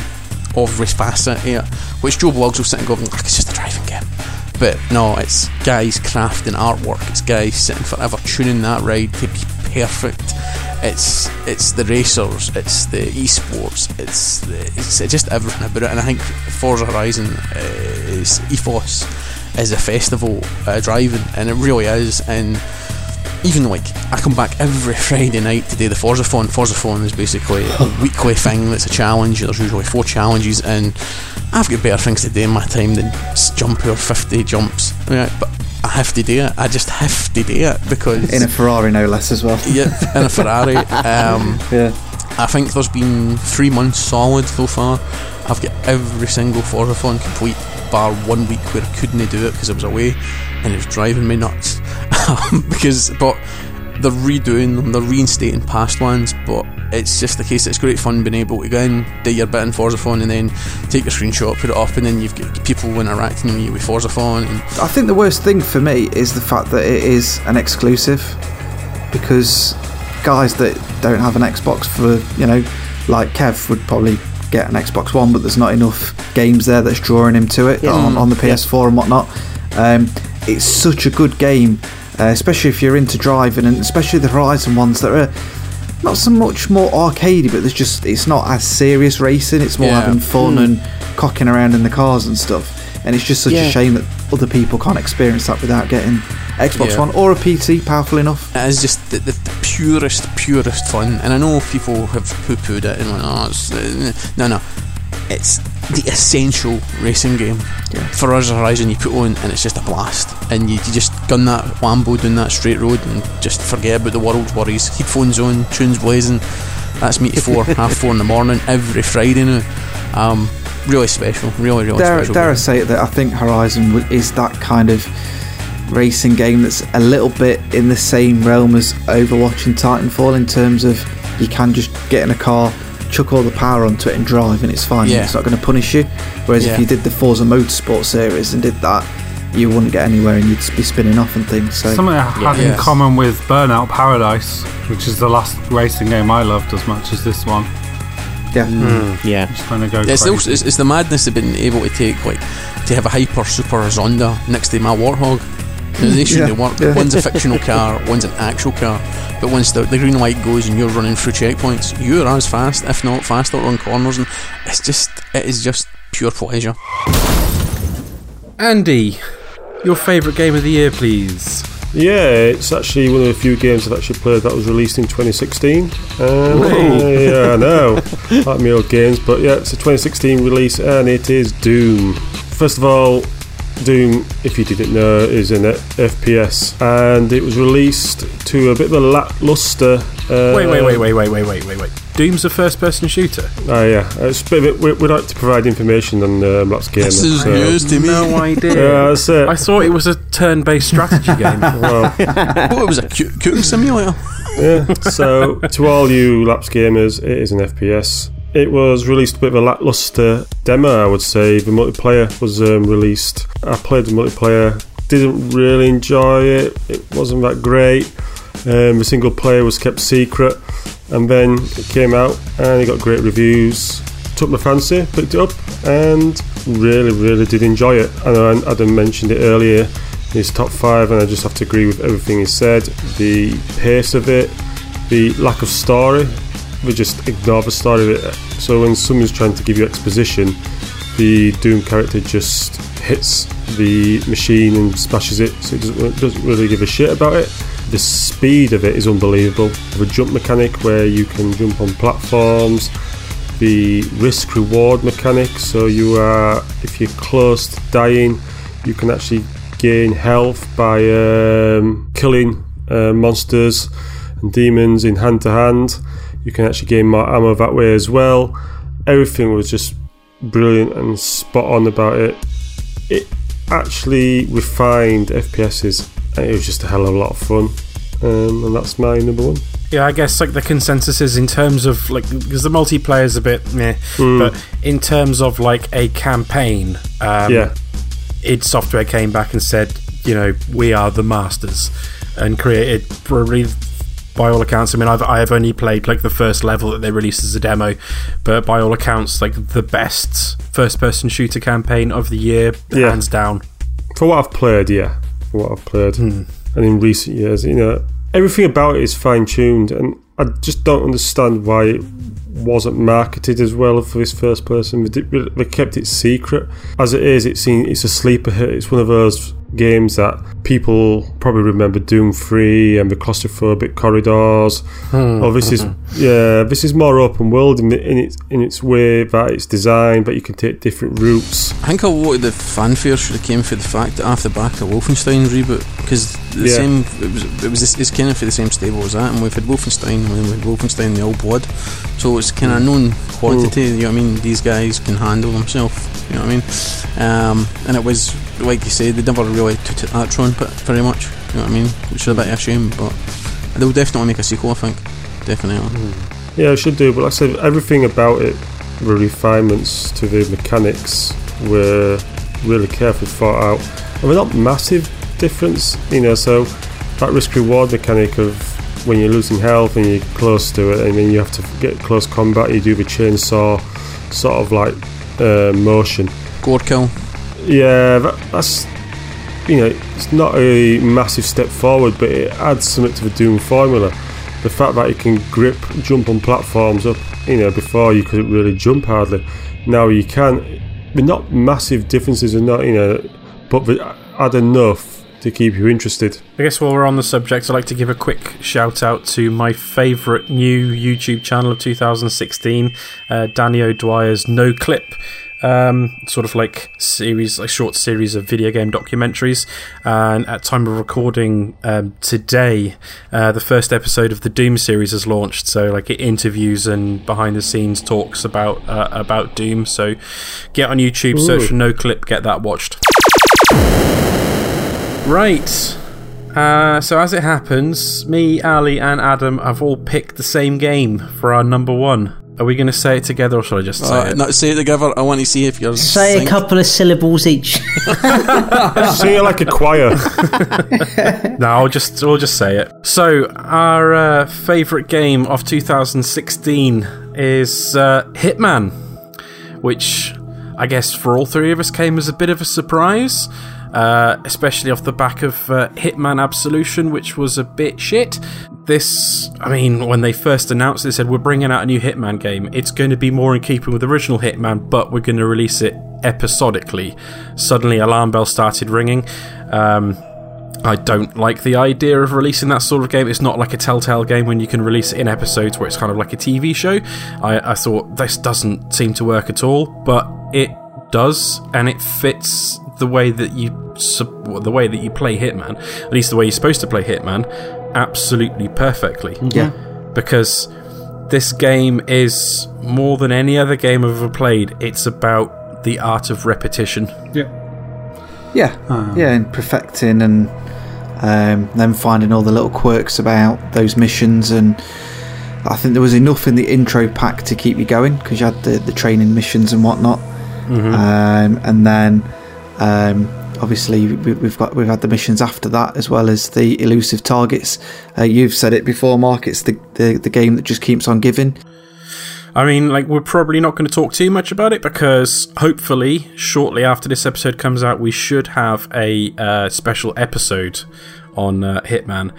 every facet here, which Joe Bloggs will sit and go, "Look, it's just a driving game. But no, it's guys crafting artwork. It's guys sitting forever tuning that ride to be perfect. It's it's the racers. It's the esports. It's the, it's just everything about it. And I think Forza Horizon uh, is ethos is a festival uh, driving, and it really is. And even like I come back every [LAUGHS] Friday night to do the Forzathon. Forzathon is basically a [LAUGHS] weekly thing that's a challenge. There's usually four challenges, and I've got better things to do in my time than jump over 50 jumps. Right, but I have to do it. I just have to do it because In a Ferrari, no less, as well. yeah, in a Ferrari. [LAUGHS] Um, Yeah. I think there's been three months solid so far. I've got every single Forzathon complete, bar one week where I couldn't do it because I was away, and it was driving me nuts. [LAUGHS] Um, because, but they're redoing them, they're reinstating past ones, but it's just the case it's great fun being able to go in, do your bit in Forzathon, and then take a screenshot, put it up, and then you've got people interacting with you with Forzathon, and I think the worst thing for me is the fact that it is an exclusive because guys that don't have an Xbox for, you know, like Kev would probably get an Xbox One, but there's not enough games there that's drawing him to it Yeah. on, on the PS4 and whatnot. Um, it's such a good game, uh, especially if you're into driving, and especially the Horizon ones that are not so much more arcadey, but there's just it's not as serious racing. It's more Yeah. having fun and cocking around in the cars and stuff. And it's just such Yeah. a shame that other people can't experience that without getting Xbox Yeah. One or a PC powerful enough. It is just the, the, the purest, purest fun. And I know people have poo pooed it and went, oh, it's, uh, no, no. It's the essential racing game. Yeah. For us, Horizon, you put on and it's just a blast. And you, you just gun that Lambo down that straight road and just forget about the world's worries. Headphones on, tunes blazing. That's me to four, [LAUGHS] half four in the morning every Friday now. Um, really special, really, really Dare, special. dare I say it that I think Horizon is that kind of racing game that's a little bit in the same realm as Overwatch and Titanfall in terms of you can just get in a car, chuck all the power onto it and drive, and it's fine. Yeah. It's not going to punish you. Whereas Yeah. if you did the Forza Motorsport series and did that, you wouldn't get anywhere and you'd be spinning off and things. So Something I had in Yes. common with Burnout Paradise, which is the last racing game I loved as much as this one. Yeah, mm. Mm. Yeah. Just trying to go It's, crazy. also, it's, it's the madness of being able to take like to have a hyper super Zonda next to my Warthog. You know, They shouldn't Yeah, work. yeah. One's a fictional car, one's an actual car. But once the, the green light goes and you're running through checkpoints, you're as fast, if not faster, on corners, and it's just it is just pure pleasure. Andy, your favourite game of the year, please. Yeah, it's actually one of the few games I've actually played that was released in 2016. Um, yeah, I know. [LAUGHS] like my old games, but yeah, it's a 2016 release and it is Doom. First of all, Doom, if you didn't know, is an FPS and it was released to a bit of a lackluster. Uh, Wait, wait, wait, wait, wait, wait, wait, wait, wait. Doom's a first-person shooter. Oh, yeah, it's a bit of a, we, we like to provide information on um, Lapsed Gamer. This is so- news to me. No idea. Yeah, that's it. I thought it was a turn-based strategy [LAUGHS] game. Well, Oh, it was a coo- cooking simulator. yeah. So, to all you Lapsed Gamers, it is an FPS. It was released a bit of a lackluster demo, I would say. The multiplayer was um, released. I played the multiplayer, didn't really enjoy it. It wasn't that great. Um, the single player was kept secret, and then it came out and it got great reviews. Took my fancy, picked it up, and really, really did enjoy it. I know Adam mentioned it earlier. his top five, and I just have to agree with everything he said. The pace of it, the lack of story, just ignore the story of it. So when someone's trying to give you exposition, the Doom character just hits the machine and smashes it, so it doesn't, doesn't really give a shit about it. The speed of it is unbelievable. The jump mechanic where you can jump on platforms, the risk reward mechanic, so you are if you're close to dying, you can actually gain health by um, killing uh, monsters and demons in hand to hand. You can actually gain more ammo that way as well. Everything was just brilliant and spot on about it. It actually refined FPSs, and it was just a hell of a lot of fun. Um, and that's my number one. Yeah, I guess like the consensus is in terms of like because the multiplayer is a bit meh, but in terms of like a campaign, um, yeah, id Software came back and said, you know, we are the masters, and created probably by all accounts. I mean, I've I've only played like the first level that they released as a demo, but by all accounts, like the best first-person shooter campaign of the year, Yeah. hands down. for what I've played, yeah, for what I've played, hmm. and in recent years, you know, everything about it is fine tuned, and I just don't understand why it wasn't marketed as well for this first person. They, did- they kept it secret. As it is, it's seen, it's a sleeper hit. It's one of those games that people probably remember Doom 3 and the claustrophobic corridors. Hmm. Oh, this is [LAUGHS] yeah, this is more open world in, in its in its way that it's designed, but you can take different routes. I think a lot of the fanfare should have came for the fact that after the back of Wolfenstein reboot, because the Yeah. same it was it was this, it's kind of for the same stable as that, and we've had Wolfenstein, and we've had Wolfenstein the Old Blood, so it's kind of known quantity. You know what I mean? These guys can handle themselves. You know what I mean? Um, and it was like you said, they never really took it that throne, but very much. You know what I mean? Which is a bit of a shame, but they'll definitely make a sequel. I think definitely. Yeah, I should do, but like I said, everything about it, the refinements to the mechanics were really carefully thought out. And they're not massive difference, you know, so that risk reward mechanic of when you're losing health and you're close to it, and then you have to get close combat, you do the chainsaw sort of like uh, motion. Gore kill. Yeah, that, that's you know, it's not a massive step forward, but it adds something to the Doom formula. The fact that you can grip, jump on platforms up, you know, before you couldn't really jump hardly. Now you can. They're not massive differences, and not you know, but they add enough to keep you interested. I guess while we're on the subject, I'd like to give a quick shout out to my favourite new YouTube channel of 2016, uh, Danny O'Dwyer's Noclip. Um, sort of like series, like short series of video game documentaries. And at time of recording um, today, uh, the first episode of the Doom series has launched. So like it interviews and behind the scenes talks about uh, about Doom. So get on YouTube, search for Noclip, get that watched. Right. Uh, so as it happens, me, Ali, and Adam have all picked the same game for our number one. Are we going to say it together, or shall I just say Uh, it? no, say it together. I want to see if you're. Say a couple of syllables each. [LAUGHS] Sing it like a choir. [LAUGHS] No, I'll just we'll just say it. So our uh, favorite game of 2016 is uh, Hitman, which I guess for all three of us came as a bit of a surprise, uh, especially off the back of uh, Hitman Absolution, which was a bit shit. This, I mean, when they first announced it, they said we're bringing out a new Hitman game. It's going to be more in keeping with the original Hitman, but we're going to release it episodically. Suddenly, alarm bells started ringing. Um, I don't like the idea of releasing that sort of game. It's not like a Telltale game when you can release it in episodes where it's kind of like a TV show. I, I thought this doesn't seem to work at all, but it does, and it fits the way that you the way that you play Hitman, at least the way you're supposed to play Hitman, absolutely perfectly. Yeah. Because this game is more than any other game I've ever played. It's about the art of repetition. Yeah. Yeah, yeah, and perfecting and um, then finding all the little quirks about those missions, and I think there was enough in the intro pack to keep you going because you had the, the training missions and whatnot, um, and then um, obviously we, we've got we've had the missions after that as well as the elusive targets. Uh, you've said it before, Mark. It's the, the the game that just keeps on giving. I mean, like, we're probably not going to talk too much about it because hopefully, shortly after this episode comes out, we should have a uh, special episode on uh, Hitman.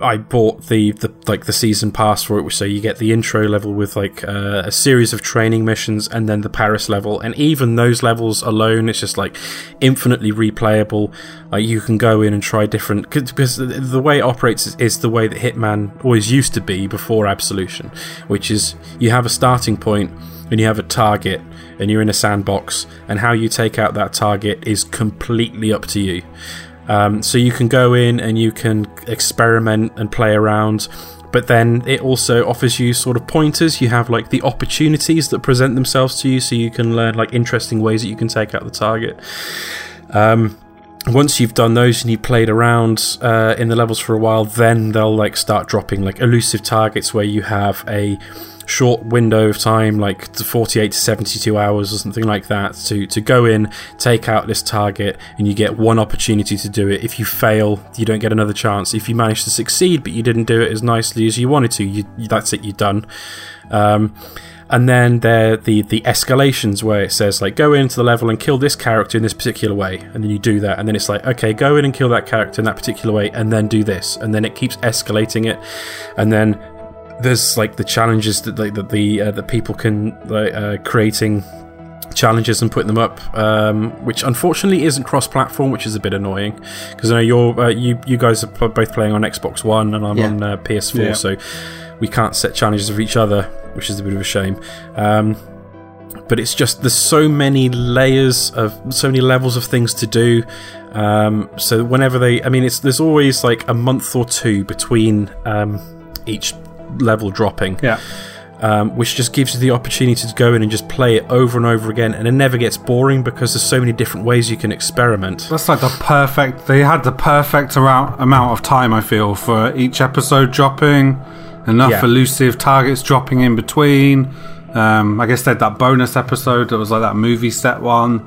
I bought the, the like the season pass for it, so you get the intro level with like uh, a series of training missions, and then the Paris level. And even those levels alone, it's just like infinitely replayable. Like you can go in and try different because the, way it operates is, is the way that Hitman always used to be before Absolution, which is you have a starting point and you have a target and you're in a sandbox, and how you take out that target is completely up to you. Um, so you can go in and you can experiment and play around, but then it also offers you sort of pointers. You have like the opportunities that present themselves to you, so you can learn like interesting ways that you can take out the target. Um, once you've done those and you played around uh, in the levels for a while, then they'll like start dropping like elusive targets where you have a short window of time, like 48 to 72 hours or something like that, to, to go in, take out this target, and you get one opportunity to do it. If you fail, you don't get another chance. If you manage to succeed, but you didn't do it as nicely as you wanted to, you, that's it, you're done. Um, and then there the the escalations where it says like go into the level and kill this character in this particular way and then you do that and then it's like okay go in and kill that character in that particular way and then do this and then it keeps escalating it and then there's like the challenges that like that the uh, that people can like uh, creating challenges and putting them up, um, which unfortunately isn't cross-platform, which is a bit annoying because I know you're uh, you you guys are both playing on Xbox One and I'm Yeah. on uh, PS4, Yeah. so we can't set challenges of each other, which is a bit of a shame. Um, but it's just there's so many layers of so many levels of things to do. Um, so whenever they, I mean, it's there's always like a month or two between um, each level dropping Yeah. um, which just gives you the opportunity to go in and just play it over and over again, and it never gets boring because there's so many different ways you can experiment. That's like the perfect. They had the perfect amount amount of time. I feel for each episode dropping, enough Yeah. elusive targets dropping in between. Um, I guess they had that bonus episode that was like that movie set one.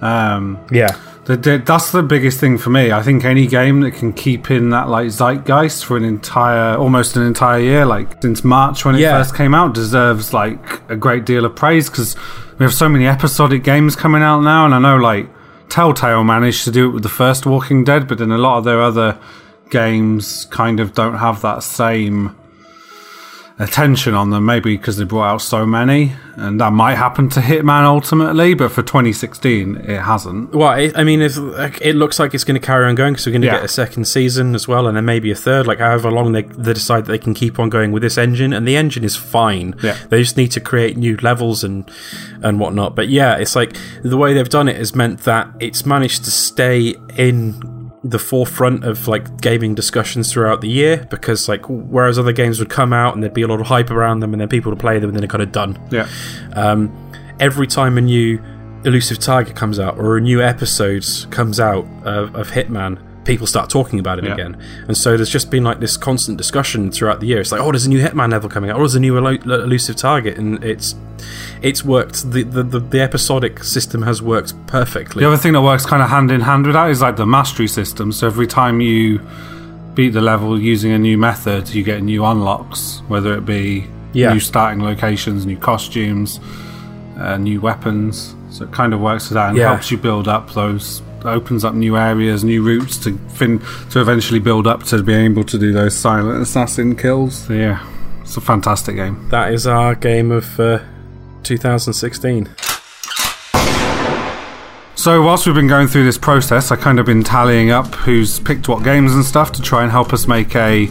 Um, Yeah, the, that's the biggest thing for me. I think any game that can keep in that like zeitgeist for an entire, almost an entire year, like since March when it Yeah. first came out, deserves like a great deal of praise because we have so many episodic games coming out now, and I know like Telltale managed to do it with the first Walking Dead, but then a lot of their other games kind of don't have that same attention on them, maybe because they brought out so many, and that might happen to Hitman ultimately, but for 2016, it hasn't. well, it, I mean, it looks like it's going to carry on going because we're going to Yeah. get a second season as well, and then maybe a third. Like however long they they decide that they can keep on going with this engine, and the engine is fine. Yeah. They just need to create new levels and and whatnot. But yeah, it's like the way they've done it has meant that it's managed to stay in the forefront of like gaming discussions throughout the year because like whereas other games would come out and there'd be a lot of hype around them and then people would play them and then they're kind of done Yeah. um, every time a new elusive target comes out or a new episode comes out of, of Hitman, people start talking about it Yeah. again. And so there's just been like this constant discussion throughout the year. It's like, oh, there's a new Hitman level coming out, or there's a new elo- elusive target, and it's it's worked. The, the the the episodic system has worked perfectly. The other thing that works kind of hand in hand with that is like the mastery system. So every time you beat the level using a new method, you get new unlocks, whether it be Yeah. new starting locations, new costumes, uh, new weapons. So it kind of works with that and Yeah. helps you build up those. Opens up new areas, new routes to fin- to eventually build up to being able to do those silent assassin kills. Yeah, it's a fantastic game. That is our game of uh, 2016. So whilst we've been going through this process, I kind of been tallying up who's picked what games and stuff to try and help us make a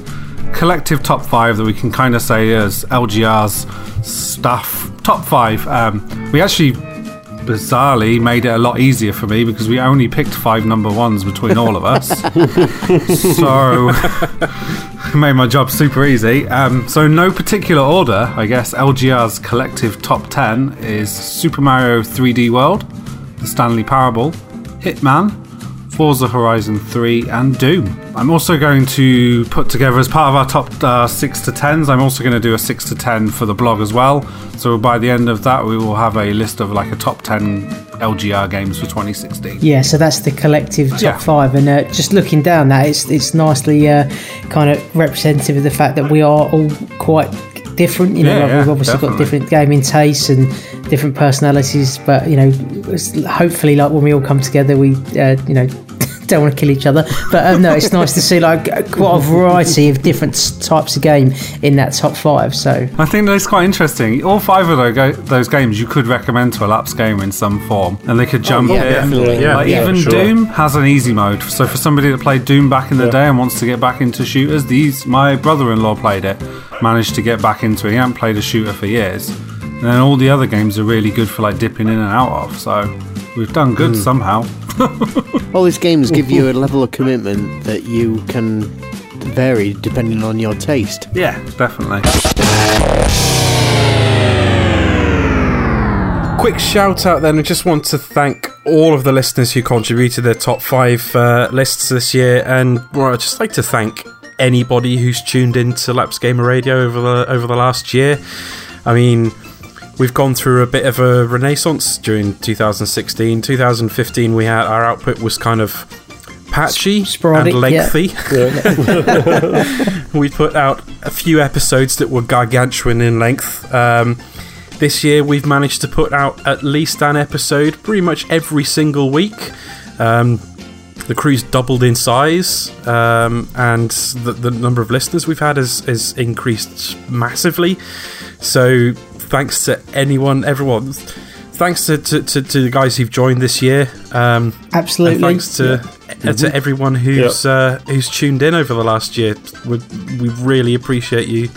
collective top five that we can kind of say as LGR's stuff top five. Um, we actually bizarrely made it a lot easier for me because we only picked five number ones between all of us. [LAUGHS] so [LAUGHS] made my job super easy. Um, so no particular order, I guess. LGR's collective top ten is Super Mario 3D World, The Stanley Parable, Hitman, Forza Horizon 3, and Doom. I'm also going to put together as part of our top uh, 6 to 10s, I'm also going to do a 6 to 10 for the blog as well. So by the end of that, we will have a list of like a top 10 LGR games for 2016. Yeah, so that's the collective top Yeah. five, and uh, just looking down that, it's it's nicely uh, kind of representative of the fact that we are all quite different. You know, Yeah, like we've obviously got different gaming tastes and different personalities, but you know, hopefully, like when we all come together, we uh, you know. Don't want to kill each other, but um, no, it's nice to see like quite a variety of different types of game in that top five. So I think that's quite interesting. All five of those, games you could recommend to a lapsed gamer in some form, and they could jump yeah, in. definitely. Yeah, like yeah, even sure. Doom has an easy mode. So for somebody that played Doom back in the day and wants to get back into shooters, these my brother-in-law played it, managed to get back into it. He hadn't played a shooter for years, and then all the other games are really good for like dipping in and out of. So we've done good somehow. [LAUGHS] All these games give you a [LAUGHS] level of commitment that you can vary depending on your taste. Yeah, definitely. Quick shout out then. I just want to thank all of the listeners who contributed their top five uh, lists this year, and well, I'd just like to thank anybody who's tuned into Lapsed Gamer Radio over the over the last year. I mean, we've gone through a bit of a renaissance during 2016. 2015, we had our output was kind of patchy Sporadic, and yeah. lengthy. [LAUGHS] we put out a few episodes that were gargantuan in length. Um, this year, we've managed to put out at least an episode pretty much every single week. Um, the crew's doubled in size, um, and the, the number of listeners we've had has, has increased massively. So, thanks to anyone, everyone. Thanks to, to, to, to the guys who've joined this year. Um, absolutely, and thanks to uh, to everyone who's uh, who's tuned in over the last year. We, we really appreciate you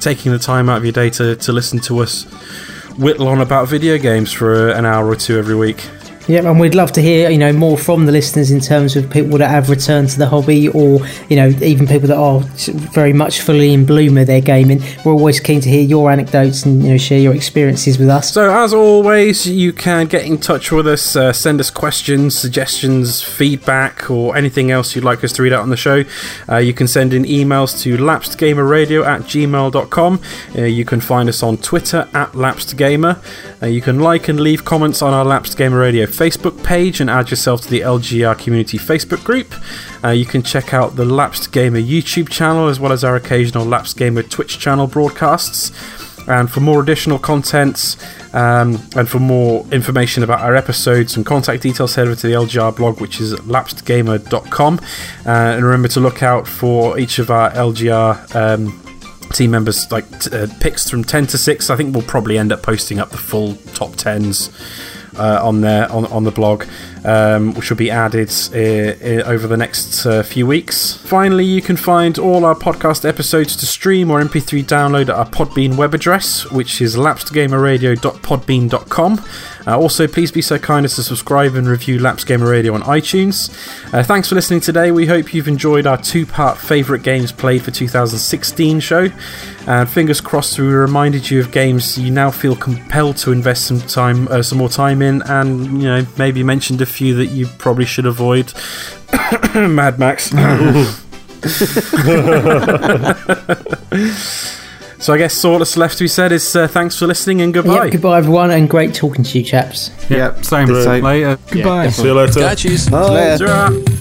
taking the time out of your day to, to listen to us whittle on about video games for an hour or two every week. Yeah, and we'd love to hear you know more from the listeners in terms of people that have returned to the hobby, or you know even people that are very much fully in bloom of their gaming. We're always keen to hear your anecdotes and you know share your experiences with us. So, as always, you can get in touch with us, uh, send us questions, suggestions, feedback, or anything else you'd like us to read out on the show. Uh, you can send in emails to lapsedgamerradio at gmail.com. Uh, you can find us on Twitter at lapsedgamer. Uh, you can like and leave comments on our Lapsed Gamer Radio Facebook page and add yourself to the LGR Community Facebook group. Uh, you can check out the Lapsed Gamer YouTube channel as well as our occasional Lapsed Gamer Twitch channel broadcasts. And for more additional content um, and for more information about our episodes and contact details, head over to the LGR blog, which is lapsedgamer.com. Uh, and remember to look out for each of our LGR um, team members, like t- uh, picks from 10 to 6. I think we'll probably end up posting up the full top 10s. Uh, on there on, on the blog, um, which will be added uh, uh, over the next uh, few weeks. Finally, you can find all our podcast episodes to stream or MP3 download at our Podbean web address, which is lapsedgamerradio.podbean.com. Uh, also, please be so kind as to subscribe and review Lapsed Gamer Radio on iTunes. Uh, thanks for listening today. We hope you've enjoyed our two part favourite games played for 2016 show. And fingers crossed, we reminded you of games you now feel compelled to invest some time, uh, some more time in, and you know maybe mentioned a few that you probably should avoid. [COUGHS] Mad Max. [LAUGHS] so I guess all that's left to be said is uh, thanks for listening and goodbye. Yep, goodbye, everyone, and great talking to you, chaps. Yep, same. Same. Later. Goodbye. See you later. Yeah, cheers. Later. Ta-ra.